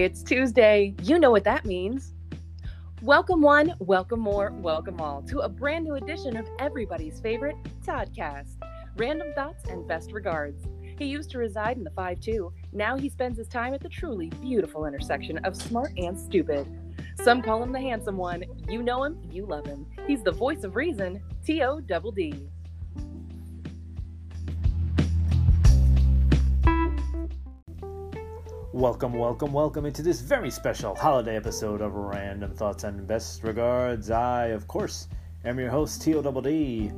It's Tuesday. You know what that means. Welcome, one, welcome more, welcome all to a brand new edition of everybody's favorite Toddcast Random Thoughts and Best Regards. He used to reside in the 5 2. Now he spends his time at the truly beautiful intersection of smart and stupid. Some call him the handsome one. You know him, you love him. He's the voice of reason, T O Double D. Welcome, welcome, welcome into this very special holiday episode of Random Thoughts and Best Regards. I, of course, am your host, T.O.D.D.,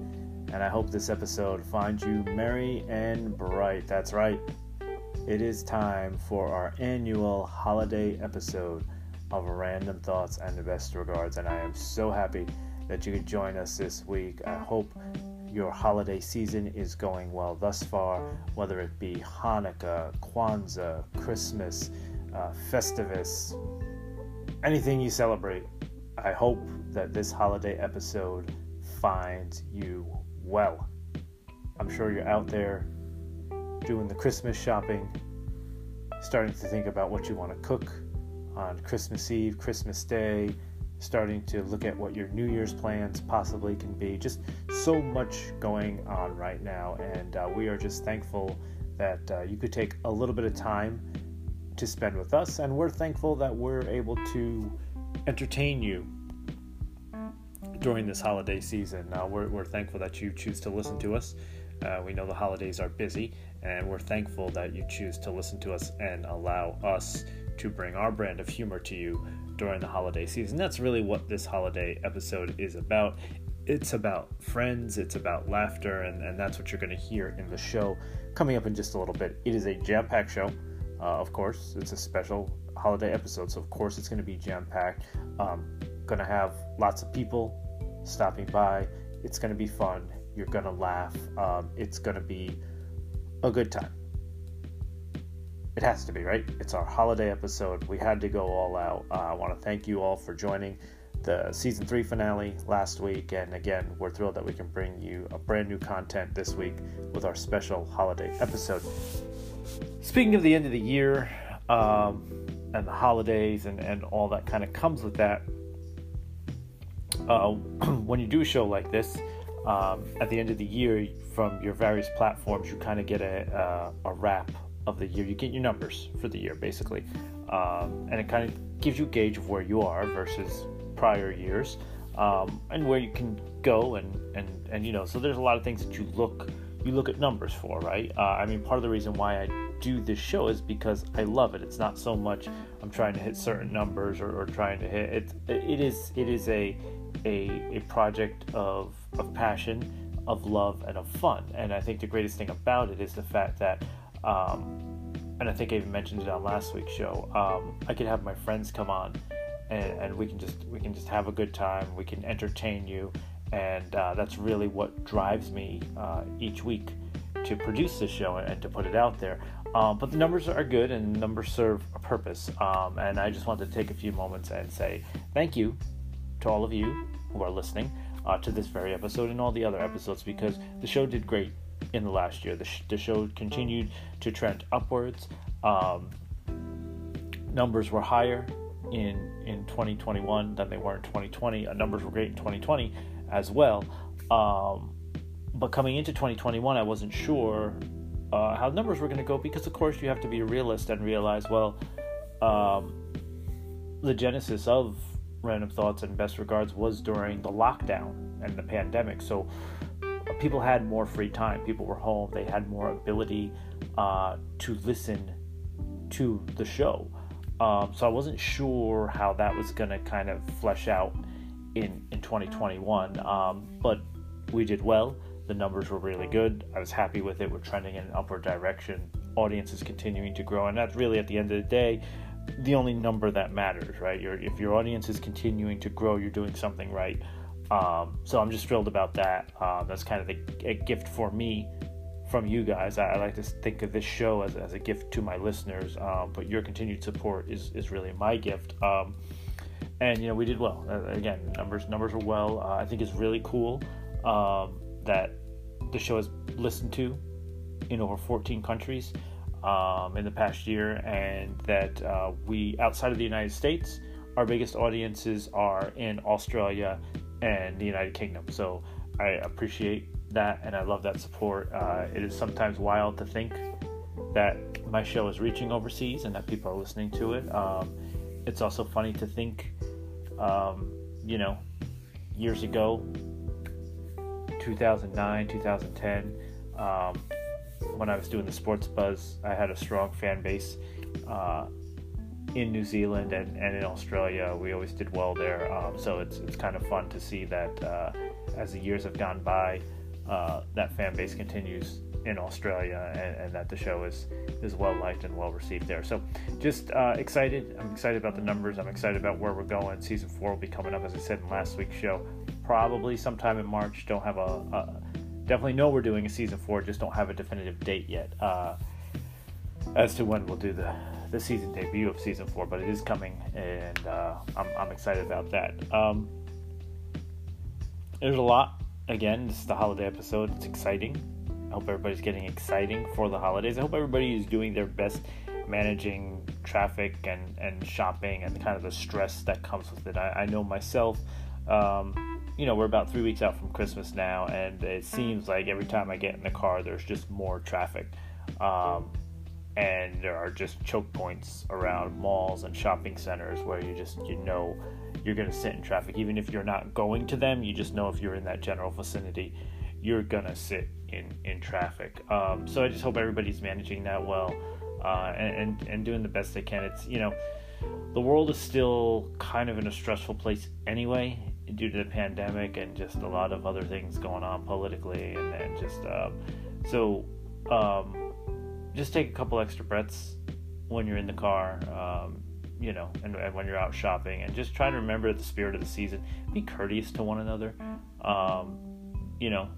and I hope this episode finds you merry and bright. That's right, it is time for our annual holiday episode of Random Thoughts and Best Regards, and I am so happy that you could join us this week. I hope your holiday season is going well thus far, whether it be Hanukkah, Kwanzaa, Christmas, uh, Festivus, anything you celebrate. I hope that this holiday episode finds you well. I'm sure you're out there doing the Christmas shopping, starting to think about what you want to cook on Christmas Eve, Christmas Day, starting to look at what your New Year's plans possibly can be. Just so much going on right now, and uh, we are just thankful that uh, you could take a little bit of time to spend with us, and we're thankful that we're able to entertain you during this holiday season. Uh, we're, we're thankful that you choose to listen to us. Uh, we know the holidays are busy, and we're thankful that you choose to listen to us and allow us to bring our brand of humor to you during the holiday season. That's really what this holiday episode is about. It's about friends, it's about laughter, and, and that's what you're going to hear in the show coming up in just a little bit. It is a jam packed show, uh, of course. It's a special holiday episode, so of course it's going to be jam packed. Um, going to have lots of people stopping by. It's going to be fun. You're going to laugh. Um, it's going to be a good time. It has to be, right? It's our holiday episode. We had to go all out. Uh, I want to thank you all for joining the season three finale last week. And again, we're thrilled that we can bring you a brand new content this week with our special holiday episode. Speaking of the end of the year um, and the holidays and, and all that kind of comes with that, uh, when you do a show like this, um, at the end of the year, from your various platforms, you kind of get a, uh, a wrap of the year. You get your numbers for the year, basically, um, and it kind of gives you a gauge of where you are versus prior years, um, and where you can go and and and you know. So there's a lot of things that you look you look at numbers for, right? Uh, I mean, part of the reason why I do this show is because I love it. It's not so much I'm trying to hit certain numbers or, or trying to hit it. It is it is a a, a project of of passion, of love, and of fun. And I think the greatest thing about it is the fact that um, and I think I even mentioned it on last week's show. Um, I could have my friends come on, and, and, we can just we can just have a good time. We can entertain you, and uh, that's really what drives me uh, each week to produce this show and to put it out there. Um, but the numbers are good, and numbers serve a purpose. Um, and I just wanted to take a few moments and say thank you to all of you who are listening uh, to this very episode and all the other episodes because the show did great in the last year. The, sh- the show continued to trend upwards. Um, numbers were higher in in 2021 than they were in 2020. Uh, numbers were great in 2020 as well. Um, but coming into 2021, I wasn't sure uh, how numbers were going to go because, of course, you have to be a realist and realize, well, um, the genesis of Random Thoughts and Best Regards was during the lockdown and the pandemic. So people had more free time. People were home. They had more ability uh, to listen to the show. Um, so I wasn't sure how that was going to kind of flesh out in in 2021. Um, but we did well. The numbers were really good. I was happy with it. We're trending in an upward direction. Audience is continuing to grow, and that's really at the end of the day the only number that matters, right? If your audience is continuing to grow, you're doing something right. Um, so I'm just thrilled about that. Um, that's kind of a, a, gift for me from you guys. I, I, like to think of this show as, as a gift to my listeners, um, but your continued support is, is really my gift. Um, and you know we did well. Uh, again, numbers numbers are well. Uh, I think it's really cool um, that the show is listened to in over 14 countries. um, in the past year, and that uh, we outside of the United States, our biggest audiences are in Australia and the United Kingdom. So I appreciate that, and I love that support. Uh, it is sometimes wild to think that my show is reaching overseas and that people are listening to it. Um, it's also funny to think, um, you know, years ago, 2009, 2010, um, when I was doing the Sports Buzz, I had a strong fan base uh, in New Zealand and, and in Australia. We always did well there. Um, so it's, it's kind of fun to see that uh, as the years have gone by, uh, that fan base continues in Australia and, and, that the show is is well liked and well received there. So just uh, excited. I'm excited about the numbers. I'm excited about where we're going. Season four will be coming up, as I said in last week's show, probably sometime in March. Don't have a, a definitely know we're doing a season four. Just don't have a definitive date yet uh, as to when we'll do the the season debut of season four. But it is coming, and uh, I'm I'm excited about that. Um, there's a lot. Again, this is the holiday episode. It's exciting. I hope everybody's getting exciting for the holidays. I hope everybody is doing their best managing traffic and, and shopping and kind of the stress that comes with it. I, I know myself, um, you know, we're about three weeks out from Christmas now, and it seems like every time I get in the car, there's just more traffic. Um, and there are just choke points around malls and shopping centers where you just, you know, you're going to sit in traffic. Even if you're not going to them, you just know if you're in that general vicinity, you're going to sit in in traffic. Um, so I just hope everybody's managing that well uh, and, and, and doing the best they can. It's you know the world is still kind of in a stressful place anyway due to the pandemic and just a lot of other things going on politically and, and just um, so um, just take a couple extra breaths when you're in the car um, you know and, and, when you're out shopping and just try to remember the spirit of the season be courteous to one another um, you know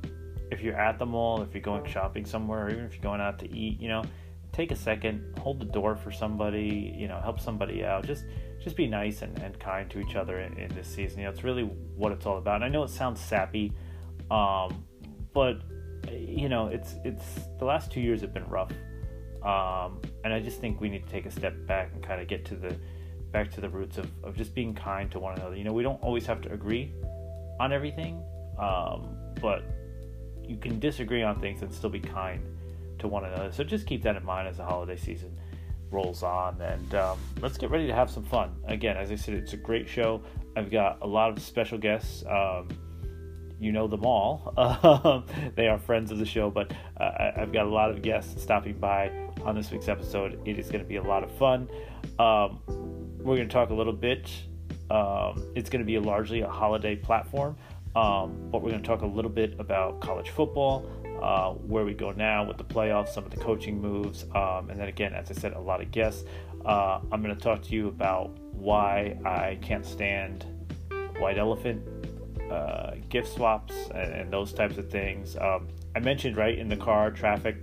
if you're at the mall, if you're going shopping somewhere, or even if you're going out to eat, you know, take a second, hold the door for somebody, you know, help somebody out. Just just be nice and, and kind to each other in, in this season. You know, it's really what it's all about. And I know it sounds sappy, um, but you know, it's it's the last two years have been rough. Um, and I just think we need to take a step back and kind of get to the back to the roots of, of just being kind to one another. You know, we don't always have to agree on everything, um, but you can disagree on things and still be kind to one another. So just keep that in mind as the holiday season rolls on, and um, let's get ready to have some fun. Again, as I said, it's a great show. I've got a lot of special guests. Um, you know them all. Um, they are friends of the show, but uh, I've got a lot of guests stopping by on this week's episode. It is going to be a lot of fun. Um, we're going to talk a little bit. Um, it's going to be a largely a holiday platform. Um, but we're going to talk a little bit about college football, uh, where we go now with the playoffs, some of the coaching moves, um, and then again, as I said, a lot of guests. Uh, I'm going to talk to you about why I can't stand white elephant uh, gift swaps and, and, those types of things. Um, I mentioned right in the car traffic.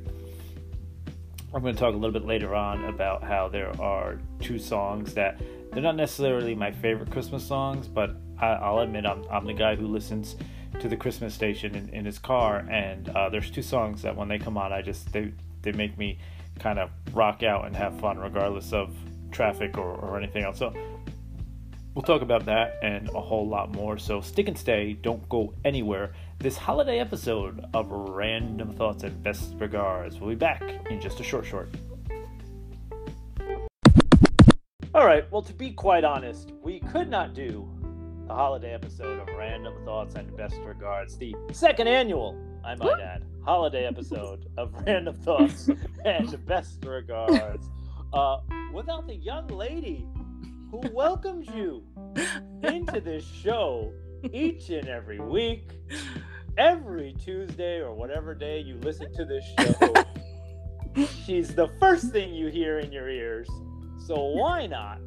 I'm going to talk a little bit later on about how there are two songs that they're not necessarily my favorite Christmas songs, but I, will admit I'm, I'm the guy who listens to the Christmas station in, in his car, and uh, there's two songs that when they come on, I just they they make me kind of rock out and have fun regardless of traffic or, or anything else. So we'll talk about that and a whole lot more. So stick and stay, don't go anywhere. This holiday episode of Random Thoughts and Best Regards will be back in just a short short. All right, well, to be quite honest, we could not do the holiday episode of Random Thoughts and Best Regards, the second annual, I might add, holiday episode of Random Thoughts and Best Regards, uh, without the young lady who welcomes you into this show each and every week, every Tuesday or whatever day you listen to this show. She's the first thing you hear in your ears. So why not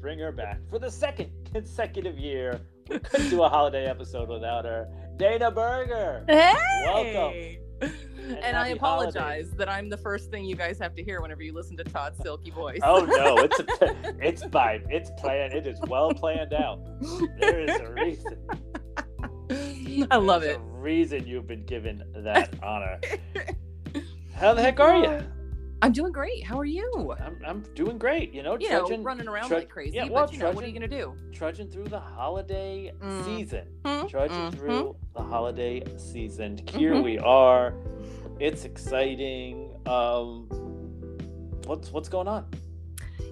bring her back for the second consecutive year. We couldn't do a holiday episode without her. Dana Berger. Hey. Welcome. And, and I apologize holidays. that I'm the first thing you guys have to hear whenever you listen to Todd's silky voice. Oh no, it's a, it's by it's planned. It is well planned out. There is a reason. I love it. Reason you've been given that honor. How the heck are you? I'm doing great. How are you? I'm, I'm doing great. You know, You know, trudging, running around like crazy. yeah, but well, you know, what are you gonna do? trudging through the holiday Mm. season. Mhm, Trudging mhm. through the holiday season. Here Mhm. we are. It's exciting. Um, what's what's going on?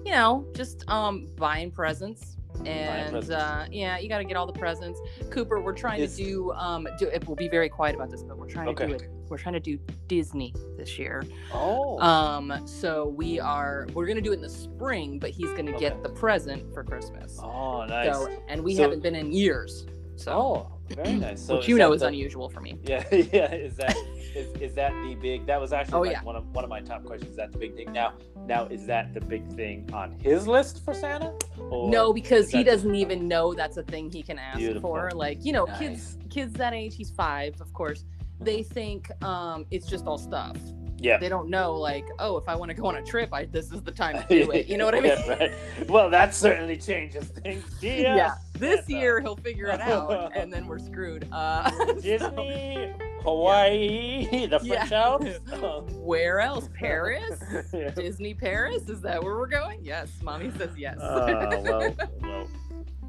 You know, just um buying presents. And uh, yeah, you got to get all the presents. Cooper, we're trying Is- to do um do it. We'll be very quiet about this, but we're trying to do it. We're trying to do Disney this year. Oh, Um, so we are we're gonna do it in the spring, but he's gonna Okay. get the present for Christmas. oh, nice. So and we So- haven't been in years. So oh, very nice. So which you know is the- unusual for me. Yeah, yeah. Is that is, is that the big? That was actually Oh, like yeah. one of one of my top questions. Is that the big thing? Now, now is that the big thing on his list for Santa? Or No, because he doesn't even know that's a thing he can ask Beautiful. for. Like, you know, Nice. kids kids that age, he's five, of course, they think um it's just all stuff. Yeah. They don't know like, oh, if I want to go on a trip, I this is the time to do it. You know what I mean? Yeah, right. Well, that certainly changes things. Yeah. Yeah. This Santa. year he'll figure it out and then we're screwed. Uh so- Hawaii, the Yeah. French Alps. Oh. where else? Paris? Yeah. Disney Paris? Is that where we're going? Yes. Mommy says yes. Uh, well, well,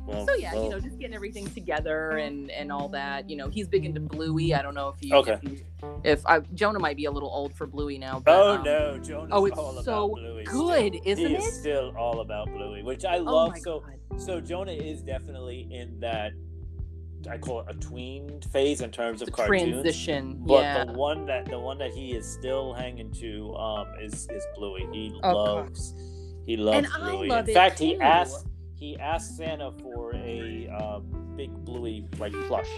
well. so yeah, you know, just getting everything together and and all that. You know, he's big into Bluey. I don't know if you, Okay. if, you, if I Jonah might be a little old for Bluey now. But, Oh um, no, Jonah! oh, it's all so about Bluey. good, still. isn't he it? is still all about Bluey, which I Oh love. my so, god. so Jonah is definitely in that. I call it a tween phase in terms of cartoons. transition. But yeah. the one that the one that he is still hanging to um is is Bluey. He Oh, God. loves he loves And Bluey. love in fact, he asked he asked Santa for a um, big Bluey like plush.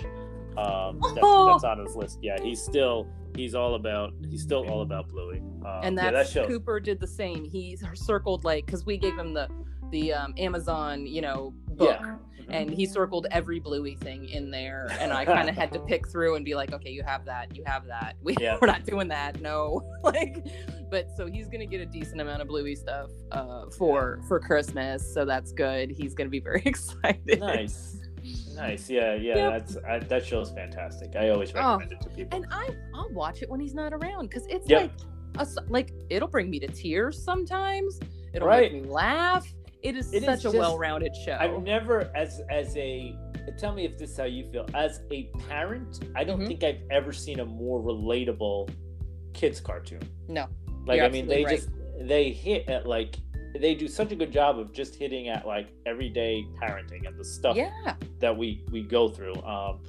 Um, that's, Oh. that's on his list. Yeah, he's still he's all about he's still all about Bluey. Um, and yeah, that's that shows. Cooper did the same. He circled like because we gave him the the um, Amazon, you know, book. Yeah. And he circled every Bluey thing in there, and I kind of had to pick through and be like, "Okay, you have that, you have that. We, Yeah. We're not doing that, no." like, but so he's gonna get a decent amount of Bluey stuff uh, for for Christmas, so that's good. He's gonna be very excited. Nice, nice. Yeah, yeah. Yep. That's I, that is fantastic. I always Oh, recommend it to people. And I I'll watch it when he's not around because it's Yep. like a, like it'll bring me to tears sometimes. It'll Right. make me laugh. It is It is such a just- well-rounded show. I've never, as as a, tell me if this is how you feel. As a parent, I don't Mhm. think I've ever seen a more relatable kids cartoon. no, Like I mean, they absolutely just they hit at like they do such a good job of just hitting at like everyday parenting and the stuff yeah, that we we go through. Um,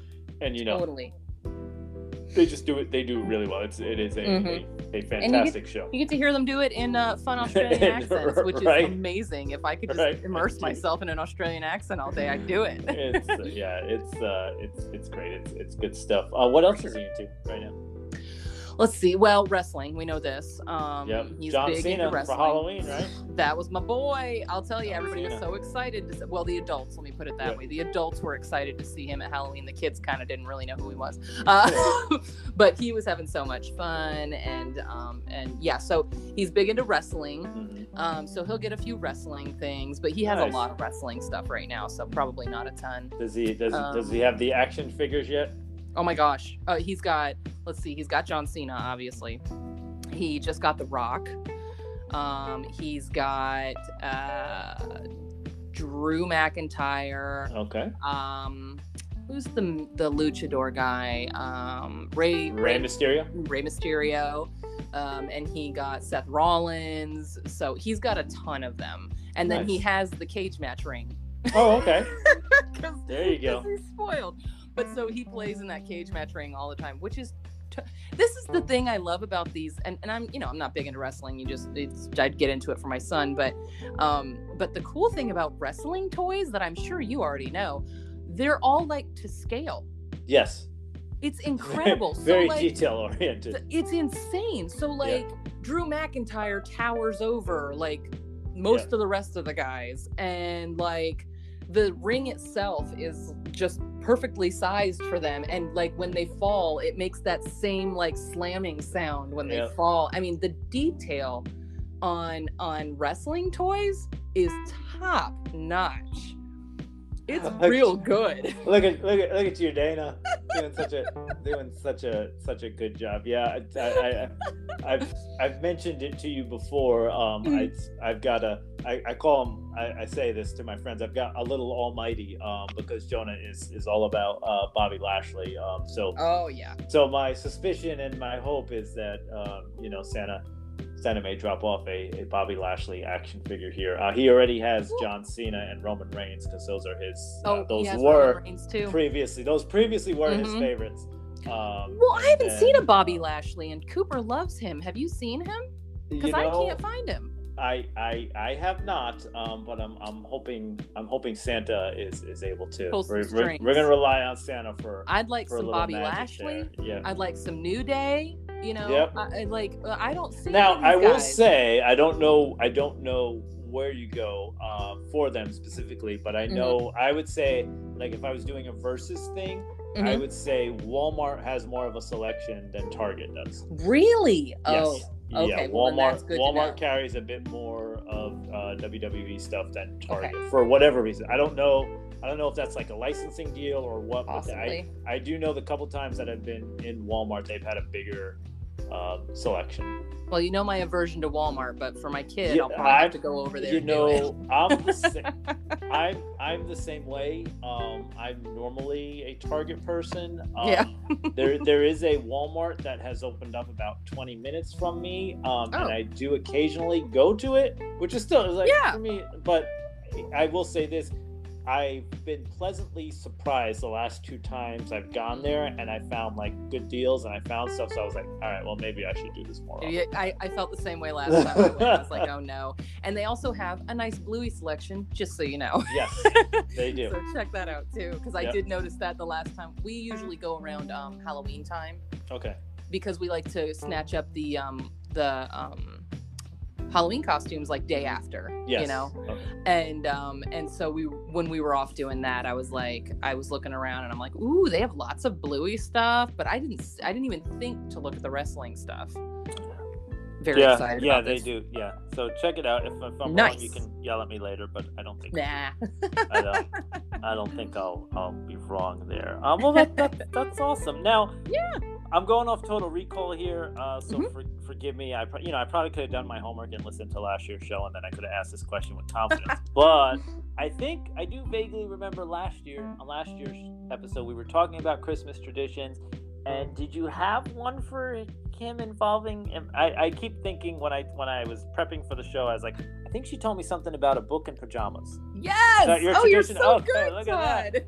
and you know totally. they just do it. They do it really well. It's it is a Mhm. a, a you get- fantastic show. You get to hear them do it in uh, fun Australian accents, which is Right. amazing. If I could just Right. immerse myself in an Australian accent all day, I'd do it. it's uh, yeah, it's uh, it's it's great. It's it's good stuff. Uh, what else is he into right now? Let's see. Well, wrestling, we know this. Um, Yep, he's John big Cena into for wrestling. Halloween, right? That was my boy. I'll tell you, John everybody was so excited. To well, the adults, let me put it that Yep. way. The adults were excited to see him at Halloween. The kids kind of didn't really know who he was, uh, but he was having so much fun, and um, and yeah, so he's big into wrestling. Mhm. Um, so he'll get a few wrestling things, but he has Nice. a lot of wrestling stuff right now, so probably not a ton. Does he does does Um, he have the action figures yet? Oh my gosh, uh, he's got. Let's see, he's got John Cena, obviously. He just got The Rock. Um, he's got uh, Drew McIntyre. Okay. Um, who's the the luchador guy? Um, Ray Rey Mysterio. Rey Mysterio. Um, and he got Seth Rollins. So he's got a ton of them. And then he has the cage match ring. Oh, okay. There you go. He's spoiled. But so he plays in that cage match ring all the time, which is. T- this is the thing I love about these, and, and I'm you know I'm not big into wrestling. You just it's I'd get into it for my son, but um but the cool thing about wrestling toys that I'm sure you already know, they're all like to scale. Yes. It's incredible. Very so like detail oriented. it's insane. So like Drew McIntyre towers over like most of the rest of the guys and like the ring itself is just perfectly sized for them and like when they fall it makes that same like slamming sound when they Yeah. fall. I mean the detail on on wrestling toys is top notch. It's real good. look at look at look at you, Dana, doing such a doing such a such a good job. Yeah, I, I, I have I've mentioned it to you before. Um, I I've got a I, I call him I, I say this to my friends. I've got a little almighty um, because Jonah is is all about uh, Bobby Lashley. Um, so Oh yeah. so my suspicion and my hope is that um, you know Santa Santa may drop off a, a Bobby Lashley action figure here. Uh, he already has John Cena and Roman Reigns because those are his. Oh, uh, those were previously. Those previously were his Mhm. favorites. Um, Well, I haven't and, seen a Bobby uh, Lashley, and Cooper loves him. Have you seen him? you Because I can't find him. I, I I have not, um, but I'm I'm hoping I'm hoping Santa is is able to. We're, we're, we're gonna rely on Santa for I'd like for some Bobby Lashley. there. Yeah. I'd like some New Day. You know, Yep. I, I like uh, I don't see. Now I will guys. say I don't know I don't know where you go uh, for them specifically, but Mm-hmm. I know I would say like if I was doing a versus thing, I Mhm. would say Walmart has more of a selection than Target does. Really? Oh, Yes. okay, Yeah, Walmart to Walmart carries a bit more of uh, WWE stuff than Target for whatever reason. I don't know. I don't know if that's like a licensing deal or what. but I, possibly. I do know the couple times that I've been in Walmart, they've had a bigger um, selection. Well, you know my aversion to Walmart, but for my kid, Yeah, I'll probably have I'm- to go over there. You and do it. know, I'm the sa- I'm I'm the same way. Um, I'm normally a Target person. Um, Yeah. there there is a Walmart that has opened up about 20 minutes from me, um, Oh. and I do occasionally go to it, which is still like Yeah. for me. But I will say this: I've been pleasantly surprised the last two times I've gone there, and I found like good deals, and I found stuff. So I was like, all right, well maybe I should do this more. often. I, I felt the same way last time I went. I was like, oh no. And they also have a nice bluey selection, just so you know. Yes, they do. So check that out too, because I Yep. did notice that the last time. We usually go around um, Halloween time Okay. because we like to snatch up the um, the um, Halloween costumes like day after. Yes. You know, Okay. and um and so we when we were off doing that i was like i was looking around and i'm like ooh they have lots of bluey stuff but i didn't I didn't even think to look at the wrestling stuff very yeah, excited yeah, they do. Yeah. So check it out. If, if I'm wrong, you can yell at me later, but I don't think nah I don't. I don't think I'll I'll be wrong there. Um, well, that, that that's awesome. Now, Yeah. I'm going off Total Recall here, uh, so Mhm. for, forgive me. I you know I probably could have done my homework and listened to last year's show, and then I could have asked this question with confidence. but I think I do vaguely remember last year on last year's episode we were talking about Christmas traditions. And did you have one for him involving? I, I keep thinking when I when I was prepping for the show, I was like, I think she told me something about a book and pajamas. yes your oh you're tradition? so Okay, good look at that. Todd.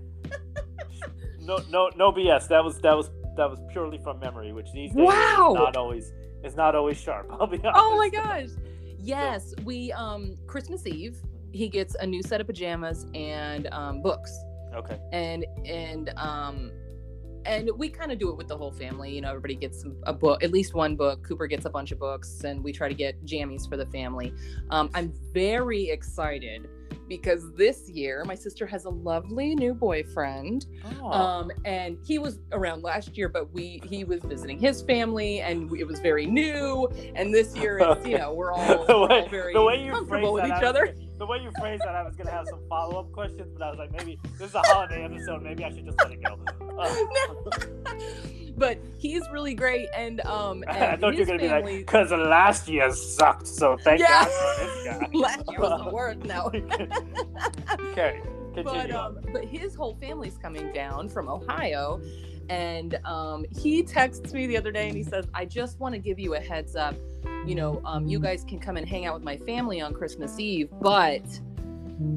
No, no, no BS. That was that was that was purely from memory, which these days Wow. is not always is not always sharp. I'll be honest. oh my gosh yes we um christmas eve he gets a new set of pajamas and um books Okay. and and um and we kind of do it with the whole family you know everybody gets a book at least one book cooper gets a bunch of books and we try to get jammies for the family um, i'm very excited because this year my sister has a lovely new boyfriend Oh. um, and he was around last year but we he was visiting his family and it was very new and this year it's you know we're all, we're all very the way you comfortable with each other the way you phrased that, I was gonna have some follow up questions, but I was like, maybe this is a holiday episode. Maybe I should just let it go. Uh, but he's really great and um and I thought you were gonna family, be like, because last year sucked, so thank Yeah. God for this guy. last year was the worst no okay, but continue. um but his whole family's coming down from ohio and um he texts me the other day and he says i just want to give you a heads up you know um you guys can come and hang out with my family on christmas eve but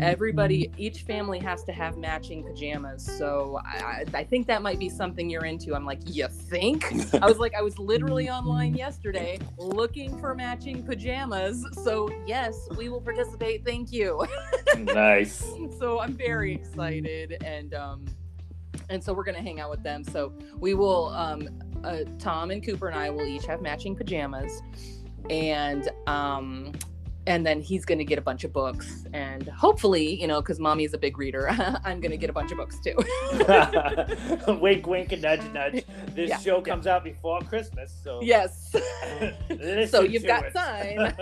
everybody each family has to have matching pajamas. So I, I I think that might be something you're into. I'm like you think? I was like i was literally online yesterday looking for matching pajamas. So yes we will participate. Thank you. Nice. so i'm very excited and um and so we're gonna hang out with them. So we will um uh, tom and cooper and i will each have matching pajamas and um and then he's gonna get a bunch of books and hopefully you know because mommy's a big reader i'm gonna get a bunch of books too wink, wink, and nudge, nudge. This Yeah, show yeah. comes out before Christmas, so yes So you've got it. time.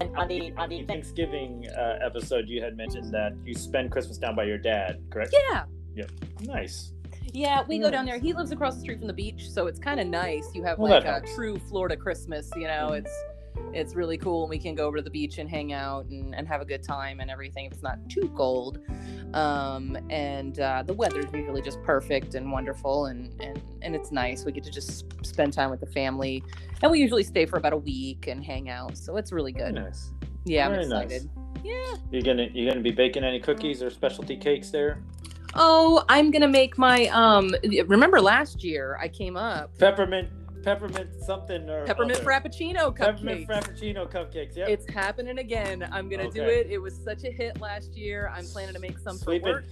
And on the on the Thanksgiving uh, episode, you had mentioned that you spend Christmas down by your dad, correct? Yeah. Yeah. Nice. Yeah, we go down there. He lives across the street from the beach, so it's kind of nice. You have Well, like a helps. true Florida Christmas. You know, Mhm. it's it's really cool, and we can go over to the beach and hang out and, and have a good time and everything. If it's not too cold, um, and uh, the weather's usually just perfect and wonderful, and and and it's nice. We get to just spend time with the family, and we usually stay for about a week and hang out. So it's really good. Nice. Yeah, I'm Very nice. excited. Yeah. You're gonna you're gonna be baking any cookies or specialty cakes there? Oh, I'm gonna make my um. Remember last year I came up Peppermint peppermint something or peppermint other. frappuccino cupcakes. Peppermint frappuccino cupcakes. Yep. It's happening again. I'm gonna do it. It was such a hit last year. I'm planning to make some for Sweeping, work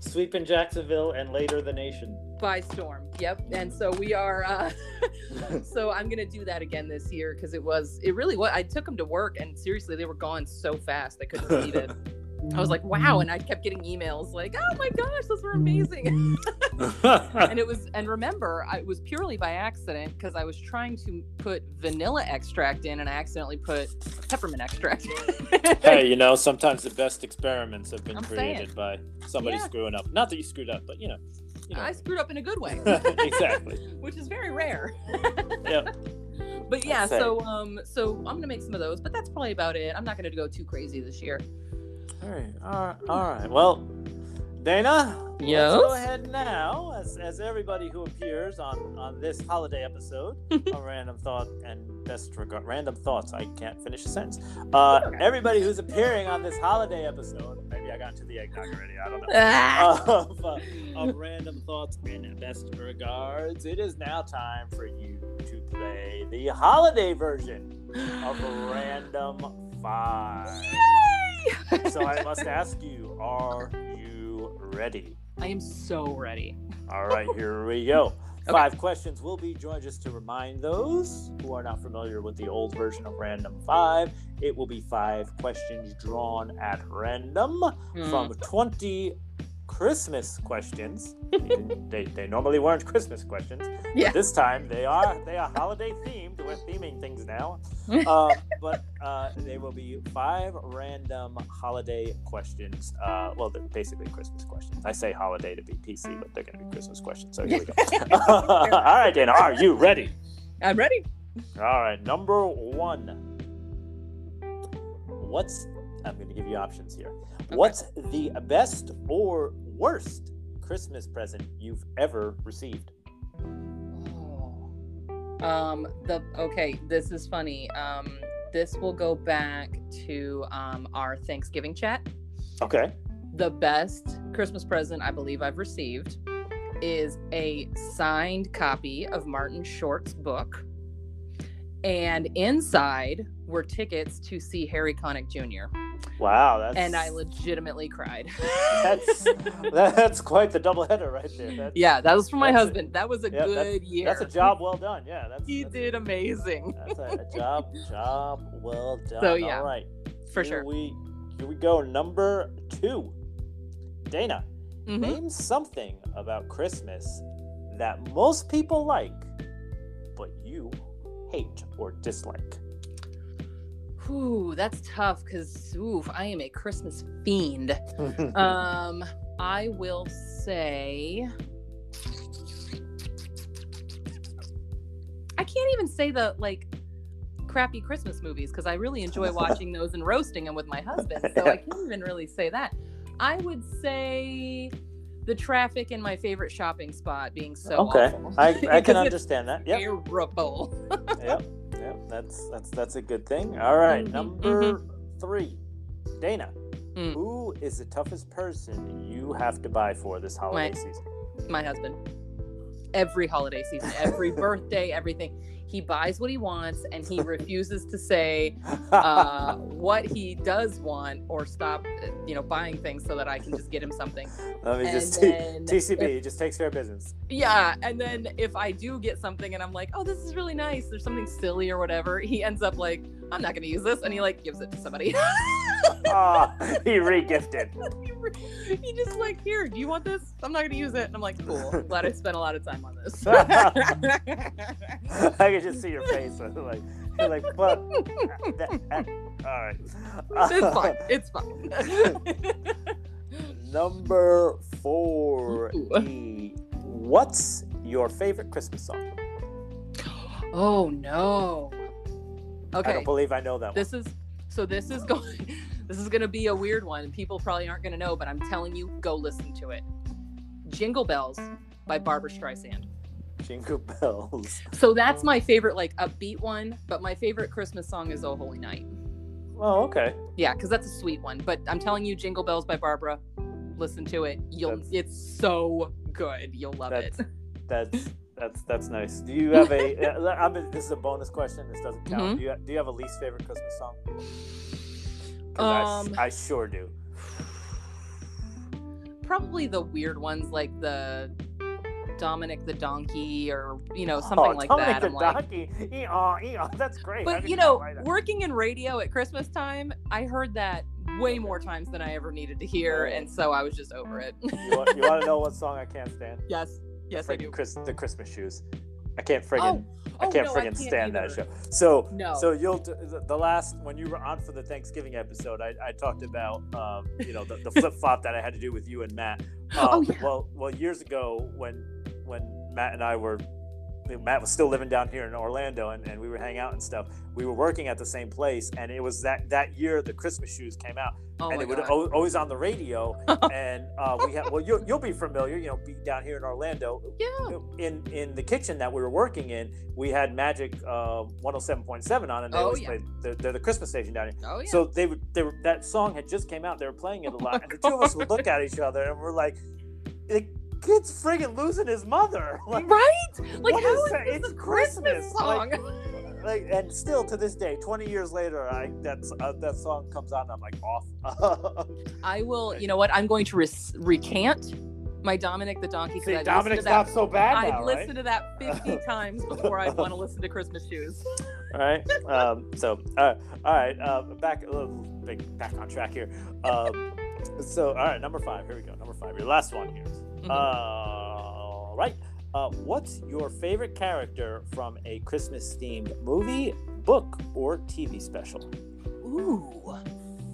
sweeping Jacksonville and later the nation. by storm. Yep. And so we are. uh So I'm gonna do that again this year because it was. It really was. I took them to work and seriously, they were gone so fast I couldn't believe it. I was like, wow, and I kept getting emails like, oh my gosh, those were amazing. and it was and remember I, it was purely by accident because i was trying to put vanilla extract in and i accidentally put peppermint extract hey, you know, sometimes the best experiments have been I'm created saying. by somebody Yeah. screwing up. Not that you screwed up, but you know. You know. i screwed up in a good way exactly. which is very rare Yep. but yeah so um so i'm gonna make some of those but that's probably about it i'm not gonna go too crazy this year All right. All right. All right. Well, Dana, let's go ahead now, as, as everybody who appears on on this holiday episode of Random Thought and Best Regard, Random Thoughts. I can't finish a sentence. Uh, everybody who's appearing on this holiday episode. Maybe I got into the eggnog already. I don't know. Ah! of, uh, of random thoughts and best regards. It is now time for you to play the holiday version of Random Five. Yay! So I must ask you, are you ready? i am so ready All right, here we go. Five questions will be joined just to remind those who are not familiar with the old version of Random Five. It will be five questions drawn at random Hmm. from 20 Christmas questions. They, they, normally weren't Christmas questions. but Yeah. This time they are they are holiday themed. We're theming things now. Um, but uh, they will be five random holiday questions. Uh, well, they're basically Christmas questions. I say holiday to be PC, but they're going to be Christmas questions. So here we go. All right, Dana, are you ready? i'm ready All right, number one. What's I'm going to give you options here. What's the best or worst Christmas present you've ever received? Oh. Um the okay, this is funny. Um this will go back to um our Thanksgiving chat. Okay. The best Christmas present I believe I've received is a signed copy of Martin Short's book. And inside were tickets to see Harry Connick Jr. Wow, that's And I legitimately cried. that's that's quite the double header right there. That's, yeah, that was for my That's a- husband. that was a yeah, that's- good year. That's a job well done. Yeah, that's He that's, did amazing. That's a, a job job well done. So, yeah, All right. For here sure. We here we go. Number two. Dana, Mhm. name something about Christmas that most people like, but you hate or dislike. Ooh, that's tough because oof, I am a Christmas fiend. Um, I will say I can't even say the like crappy Christmas movies because I really enjoy watching those and roasting them with my husband. So I can't even really say that. I would say the traffic in my favorite shopping spot being so okay, awful. I, I can understand that. Yep, Terrible. yep, yep. That's that's that's a good thing. All right, Mhm, number three. Dana, Mm. who is the toughest person you have to buy for this holiday My- season? my husband every holiday season every birthday everything he buys what he wants and he refuses to say uh, what he does want or stop you know buying things so that i can just get him something Let me and just then TCB. if- He just takes care of business. yeah and then if i do get something and i'm like oh this is really nice there's something silly or whatever he ends up like i'm not going to use this and he like gives it to somebody Ah, he regifted. he, just like, here, do you want this? I'm not gonna use it. And I'm like, cool. Glad I spent a lot of time on this. I can just see your face. Like, you're like, but that, that- all right. it's fine. It's fine. Number four. E. What's your favorite Christmas song? oh no. Okay. I don't believe I know that This is so this is going this is gonna be a weird one people probably aren't gonna know, but I'm telling you, go listen to it. Jingle Bells by Barbra Streisand. Jingle Bells. So that's my favorite, like upbeat one, but my favorite Christmas song is Oh Holy Night. Oh, okay. Yeah, because that's a sweet one. But I'm telling you, Jingle Bells by Barbra, listen to it. You'll That's- it's so good. You'll love it. That's that's that's that's nice. Do you have a? uh, I'm, this is a bonus question. This doesn't count. Mhm. Do you do you have a least favorite Christmas song? Um, I, I sure do. Probably the weird ones like the Dominic the Donkey or you know something oh, like Dominic that. the I'm like, Donkey. Ee-aw, ee-aw, That's great. But you know, working in radio at Christmas time, I heard that way more times than I ever needed to hear, and so I was just over it. you, want, you want to know what song I can't stand? yes, yes, I do. Chris, the Christmas shoes. I can't friggin' Oh, I oh, can't no, friggin' stand that show. So No. so you'll the- the last when you were on for the Thanksgiving episode, I, I talked about um, you know the, the flip flop that I had to do with you and Matt. Um, Oh, yeah. Well well years ago when when Matt and I were Matt was still living down here in Orlando and, and we were hanging out and stuff. We were working at the same place and it was that that year the Christmas shoes came out Oh and it would always on the radio and uh, we had well you, you'll be familiar you know being down here in orlando yeah. in in the kitchen that we were working in we had magic uh, 107.7 on and they Oh, always yeah. played they're, they're the christmas station down here Oh yeah. so they would they were that song had just came out they were playing it a Oh lot my and the two of us would look at each other and we're like the kid's friggin' losing his mother like, right? Like what how is is this It's a Christmas, Christmas, song? like- like and still to this day 20 years later i that's uh, that song comes on and i'm like off I will. You know what? I'm going to res- recant my Dominic the Donkey See, I Dominic's that. not so bad I'd now, right? listened to that 50 times before I'd want to listen to Christmas Shoes. All right. Um, so, uh, all right. Uh, back a little big, back on track here. Um, so, all right. Number five. Here we go. Number five. Your last one here. All right. Uh, what's your favorite character from a Christmas themed movie, book, or TV special? Ooh.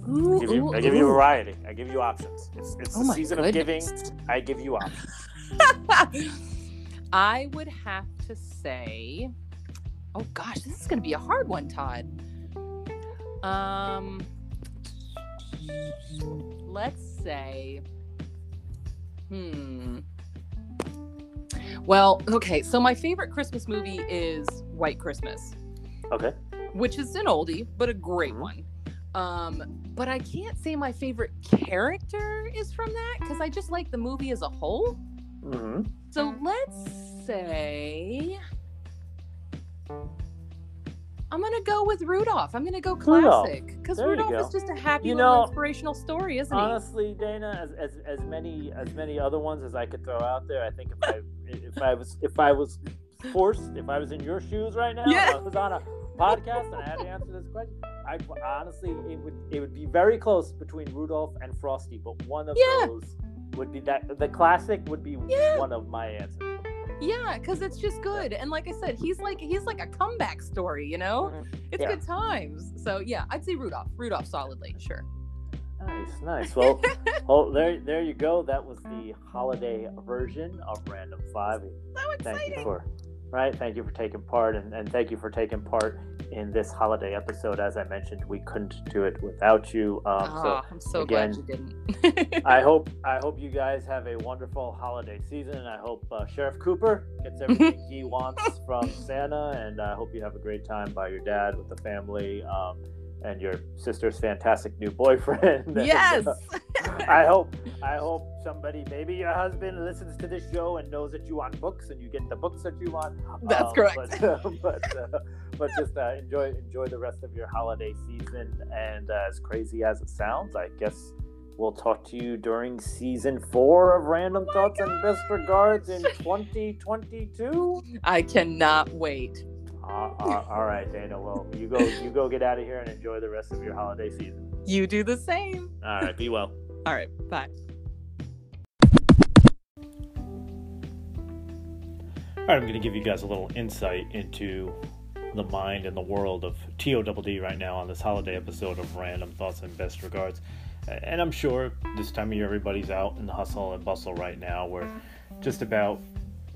I give you, ooh, I give you ooh. variety. I give you options. It's, it's Oh the season of giving. I give you options. I would have to say, oh gosh, this is going to be a hard one, Todd. Um, let's say, hmm. Well, okay, so my favorite Christmas movie is White Christmas, Okay. which is an oldie, but a great Mhm. one. Um, but I can't say my favorite character is from that because I just like the movie as a whole. Mm-hmm. So let's say I'm gonna go with Rudolph. I'm gonna go classic because you Rudolph is just a happy You little know, inspirational story, isn't he? Honestly, Dana, as, as as many as many other ones as I could throw out there, I think if I if I was if I was forced, if I was in your shoes right now, Yeah. I was on a podcast and I had to answer this question, I honestly it would it would be very close between Rudolph and Frosty, but one of Yeah. those would be that the classic would be Yeah. one of my answers. Yeah, because it's just good. And like I said, he's like he's like a comeback story, you know? Mm, it's Yeah. good times. So yeah, I'd say Rudolph. Rudolph solidly, sure. Nice, nice. Well, well, there, there you go. That was the holiday version of Random Five. So Thank you for, right? Thank you for taking part, and, and thank you for taking part in this holiday episode. As I mentioned, we couldn't do it without you. Um, oh, I'm so again, glad you didn't. I hope, I hope you guys have a wonderful holiday season. and I hope uh, Sheriff Cooper gets everything he wants from Santa, and I hope you have a great time by your dad with the family. Um, and your sister's fantastic new boyfriend. Yes. I hope I hope somebody, maybe your husband, listens to this show and knows that you want books and you get the books that you want. That's Um, correct. But uh, but, uh, but just uh, enjoy enjoy the rest of your holiday season. And uh, as crazy as it sounds, I guess we'll talk to you during season four of Random Thoughts and Best Regards in 2022. I cannot wait. Uh, all right, Dana. Well, you go you go get out of here and enjoy the rest of your holiday season. You do the same. All right, be well. All right, bye. All right, I'm going to give you guys a little insight into the mind and the world of TODD right now on this holiday episode of Random Thoughts and Best Regards. And I'm sure this time of year everybody's out in the hustle and bustle right now. We're just about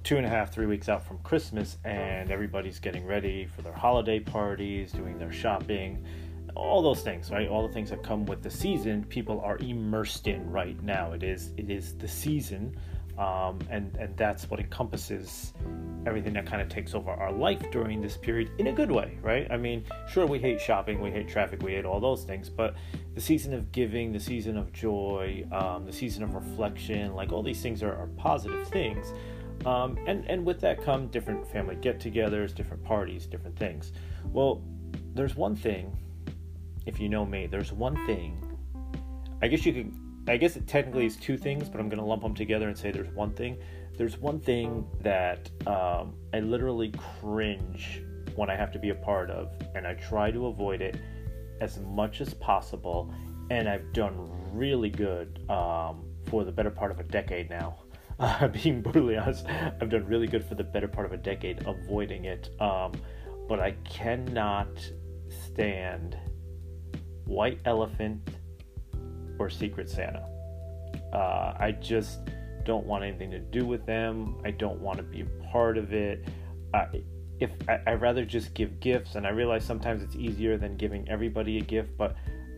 two and a half, three weeks out from Christmas, and everybody's getting ready for their holiday parties, doing their shopping, all those things, right? All the things that come with the season, people are immersed in right now. It is it is the season um, and and that's what encompasses everything that kind of takes over our life during this period in a good way, right? I mean, sure, we hate shopping, we hate traffic, we hate all those things, but the season of giving, the season of joy, um, the season of reflection, like all these things are, are positive things. Um, and and with that come different family get-togethers, different parties, different things. Well, there's one thing. If you know me, there's one thing. I guess you could I guess it technically is two things, but I'm going to lump them together and say there's one thing. There's one thing that um, I literally cringe when I have to be a part of, and I try to avoid it as much as possible. And I've done really good um, for the better part of a decade now. Uh, being brutally honest, I've done really good for the better part of a decade avoiding it. Um, but I cannot stand white elephant or Secret Santa. Uh, I just don't want anything to do with them. I don't want to be a part of it. Uh, if I, I'd rather just give gifts, and I realize sometimes it's easier than giving everybody a gift, but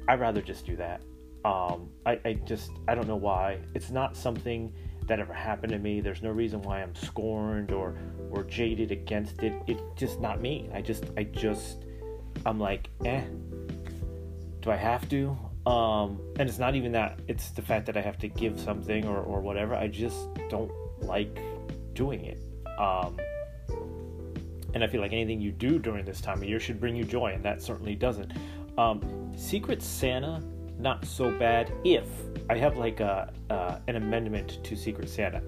I'd rather just do that. Um, I, I just I don't know why. It's not something that ever happened to me. There's no reason why I'm scorned or or jaded against it. It's just not me. I just I just I'm like, eh. Do I have to? Um, and it's not even that, it's the fact that I have to give something or, or whatever. I just don't like doing it. Um, and I feel like anything you do during this time of year should bring you joy, and that certainly doesn't. Um, Secret Santa, not so bad if I have like a, uh, an amendment to Secret Santa.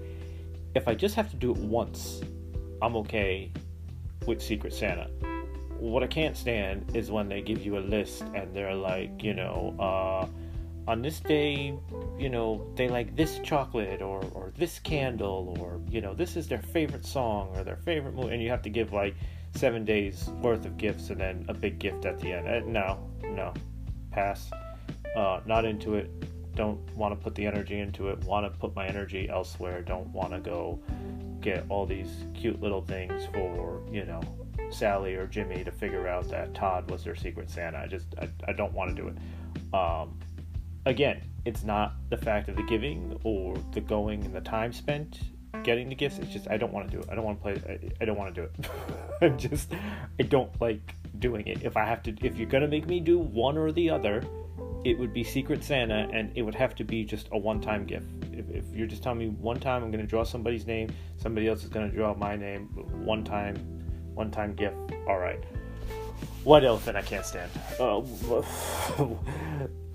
If I just have to do it once, I'm okay with Secret Santa what I can't stand is when they give you a list and they're like, you know, uh, on this day, you know, they like this chocolate or, or this candle or, you know, this is their favorite song or their favorite movie. And you have to give like seven days worth of gifts and then a big gift at the end. Uh, no, no, pass. Uh, not into it. Don't want to put the energy into it. Want to put my energy elsewhere. Don't want to go get all these cute little things for, you know, Sally or Jimmy to figure out that Todd was their secret Santa. I just I, I don't want to do it. Um, again, it's not the fact of the giving or the going and the time spent getting the gifts. It's just I don't want to do it. I don't want to play. I, I don't want to do it. I'm just I don't like doing it. If I have to, if you're gonna make me do one or the other, it would be Secret Santa, and it would have to be just a one-time gift. If, if you're just telling me one time I'm gonna draw somebody's name, somebody else is gonna draw my name one time one time gift. All right. White elephant, I can't stand. Uh,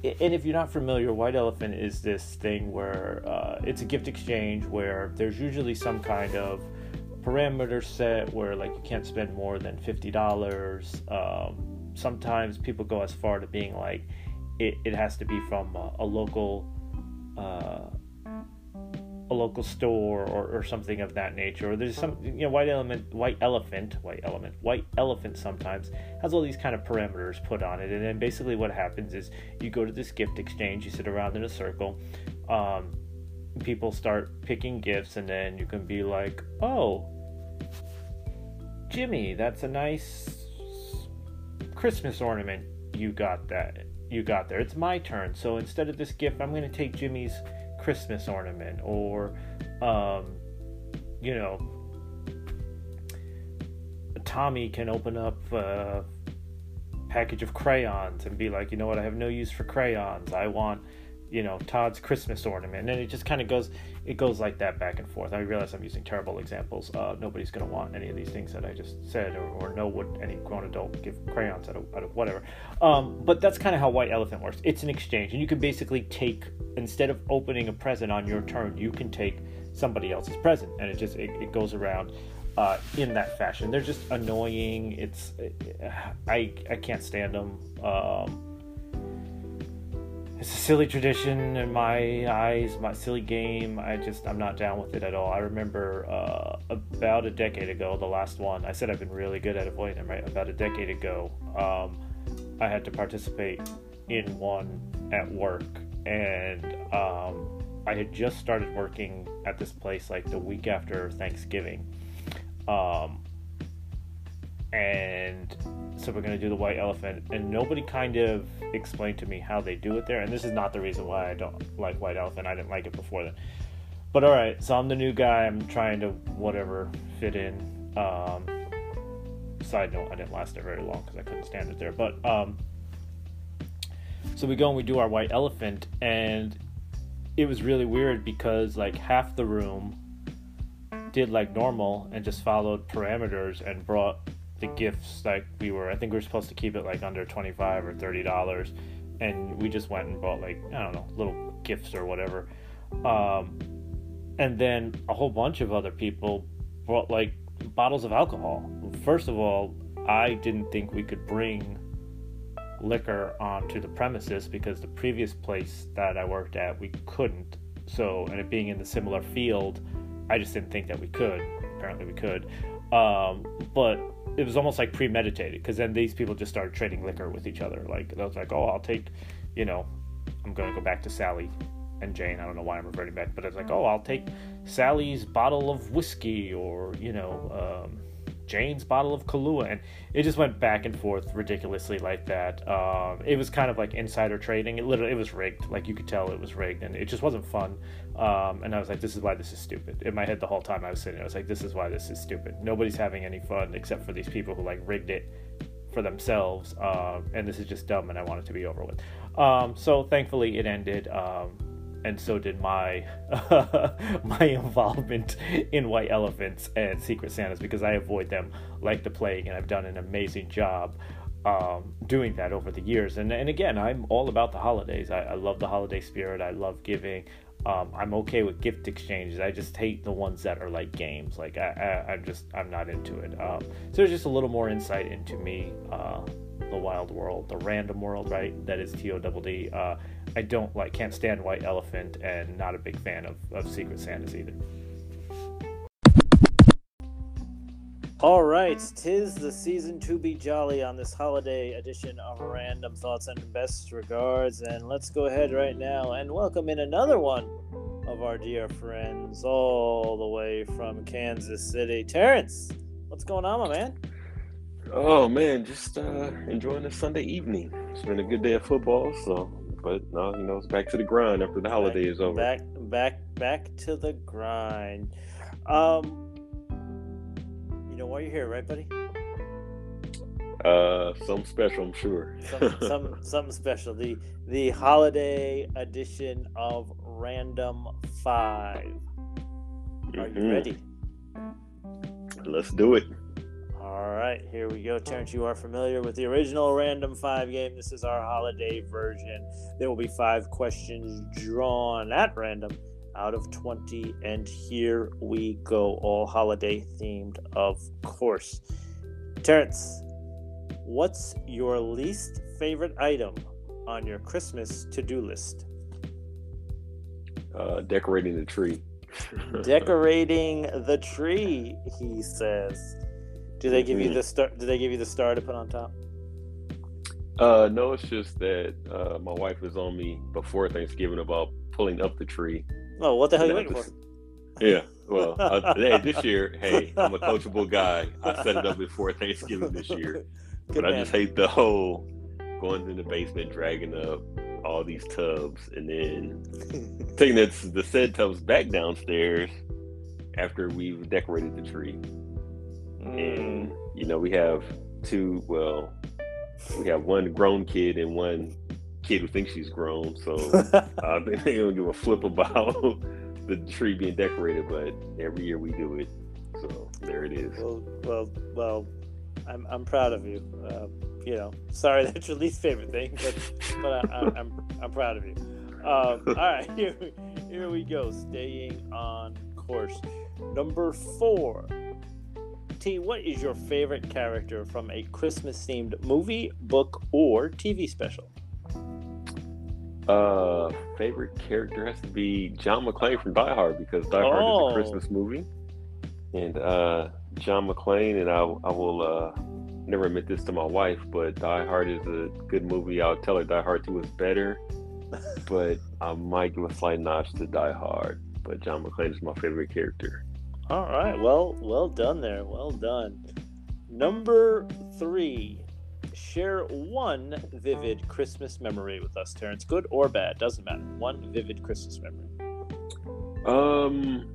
and if you're not familiar, white elephant is this thing where uh, it's a gift exchange where there's usually some kind of parameter set where like you can't spend more than fifty dollars. Um, sometimes people go as far to being like it, it has to be from a, a local uh, a local store or, or something of that nature. Or there's some, you know, white element, white elephant, white element, white elephant sometimes has all these kind of parameters put on it. And then basically what happens is you go to this gift exchange, you sit around in a circle, um, people start picking gifts, and then you can be like, oh, Jimmy, that's a nice Christmas ornament you got that you got there. It's my turn. So instead of this gift, I'm going to take Jimmy's Christmas ornament or, um, you know, Tommy can open up a package of crayons and be like, you know what, I have no use for crayons. I want, you know, Todd's Christmas ornament. And it just kind of goes, it goes like that back and forth. I realize I'm using terrible examples. Uh, nobody's going to want any of these things that I just said or, or know what any grown adult give crayons out of, out of whatever. Um, but that's kind of how White Elephant works. It's an exchange, and you can basically take instead of opening a present on your turn, you can take somebody else's present, and it just it, it goes around. Uh, in that fashion, they're just annoying. It's I I can't stand them. Um, it's a silly tradition in my eyes, my silly game. I just I'm not down with it at all. I remember uh, about a decade ago, the last one. I said I've been really good at avoiding them. Right, about a decade ago, um, I had to participate in one at work, and um, I had just started working at this place like the week after Thanksgiving. Um, and so we're going to do the white elephant and nobody kind of explained to me how they do it there and this is not the reason why i don't like white elephant i didn't like it before then. But all right so i'm the new guy i'm trying to whatever fit in um, side note i didn't last there very long because i couldn't stand it there but um, so we go and we do our white elephant and it was really weird because like half the room did like normal and just followed parameters and brought the gifts like we were i think we were supposed to keep it like under 25 or 30 dollars. And we just went and bought like i don't know little gifts or whatever. Um, and then a whole bunch of other people brought like bottles of alcohol. First of all i didn't think we could bring liquor onto the premises because the previous place that i worked at we couldn't. So and it being in the similar field i just didn't think that we could. Apparently we could. Um, but it was almost like premeditated because then these people just started trading liquor with each other. Like they was like, oh, I'll take, you know, I'm gonna go back to Sally and Jane. I don't know why I'm reverting back, but it's like, oh, I'll take Sally's bottle of whiskey or you know, um, Jane's bottle of Kahlua, and it just went back and forth ridiculously like that. Um, it was kind of like insider trading. It literally it was rigged. Like you could tell it was rigged, and it just wasn't fun. Um, and I was like, this is why this is stupid. In my head, the whole time I was sitting, I was like, this is why this is stupid. Nobody's having any fun except for these people who like rigged it for themselves, uh, and this is just dumb, and I want it to be over with. Um, so thankfully, it ended. And so did my my involvement in white elephants and secret santas because I avoid them like the plague, and I've done an amazing job um, doing that over the years. And and again, I'm all about the holidays. I, I love the holiday spirit. I love giving. Um, I'm okay with gift exchanges. I just hate the ones that are like games. Like I, I, am just I'm not into it. Um, so there's just a little more insight into me, uh, the wild world, the random world, right? That is T O D D. Uh, I don't like, can't stand White Elephant, and not a big fan of, of Secret Santas either. All right, tis the season to be jolly on this holiday edition of Random Thoughts and Best Regards. And let's go ahead right now and welcome in another one of our dear friends, all the way from Kansas City. Terrence, what's going on, my man? Oh man, just uh, enjoying the Sunday evening. It's been a good day of football, so but no, you know, it's back to the grind after the holiday back, is over. Back, back, back to the grind. Um, you know why you're here, right, buddy? Uh, something special, I'm sure. some, some, something special. The the holiday edition of Random 5 Are mm-hmm. you ready? Let's do it. Right, here we go. Terrence, you are familiar with the original Random 5 game. This is our holiday version. There will be five questions drawn at random out of 20. And here we go, all holiday themed, of course. Terrence, what's your least favorite item on your Christmas to do list? Uh, decorating the tree. decorating the tree, he says. Do they give you the star? Do they give you the star to put on top? Uh, no, it's just that uh, my wife was on me before Thanksgiving about pulling up the tree, Oh, what the hell are you waiting for? Yeah, well, uh, hey, this year, hey, I'm a coachable guy. I set it up before Thanksgiving this year, but man. I just hate the whole going in the basement, dragging up all these tubs, and then taking the, the said tubs back downstairs after we've decorated the tree. Mm. And you know, we have two. Well, we have one grown kid and one kid who thinks she's grown. So uh, they don't give a flip about the tree being decorated. But every year we do it. So there it is. Well, well, well. I'm I'm proud of you. Uh, you know, sorry that's your least favorite thing, but but I, am I'm, I'm proud of you. Um, all right, here here we go. Staying on course. Number four. T, what is your favorite character from a Christmas themed movie, book, or TV special? Uh, favorite character has to be John McClane from Die Hard because Die Hard Oh. is a Christmas movie, and uh, John McClane and I, I will uh, never admit this to my wife, but Die Hard is a good movie. I'll tell her Die Hard Two is better, but I might give a slight notch to Die Hard. But John McClane is my favorite character. All right. Well, well done there. Well done. Number three. Share one vivid Christmas memory with us, Terrence. Good or bad, doesn't matter. One vivid Christmas memory. Um,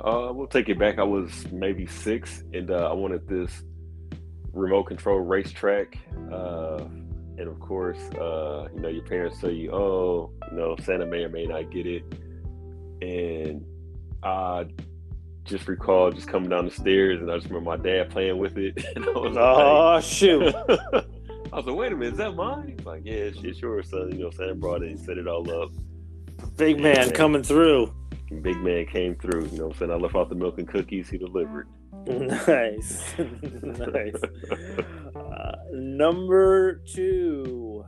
uh, we'll take it back. I was maybe six, and uh, I wanted this remote control racetrack. Uh, and of course, uh, you know, your parents tell you, "Oh, you know, Santa may or may not get it," and I just recall just coming down the stairs, and I just remember my dad playing with it. And I was like, Oh shoot! I was like, "Wait a minute, is that mine?" He's like, "Yeah, it's, yours, son." You know, Santa brought it, and set it all up. Big man coming through. Big man came through. You know what I'm saying? I left out the milk and cookies. He delivered. Nice, nice. Uh, number two.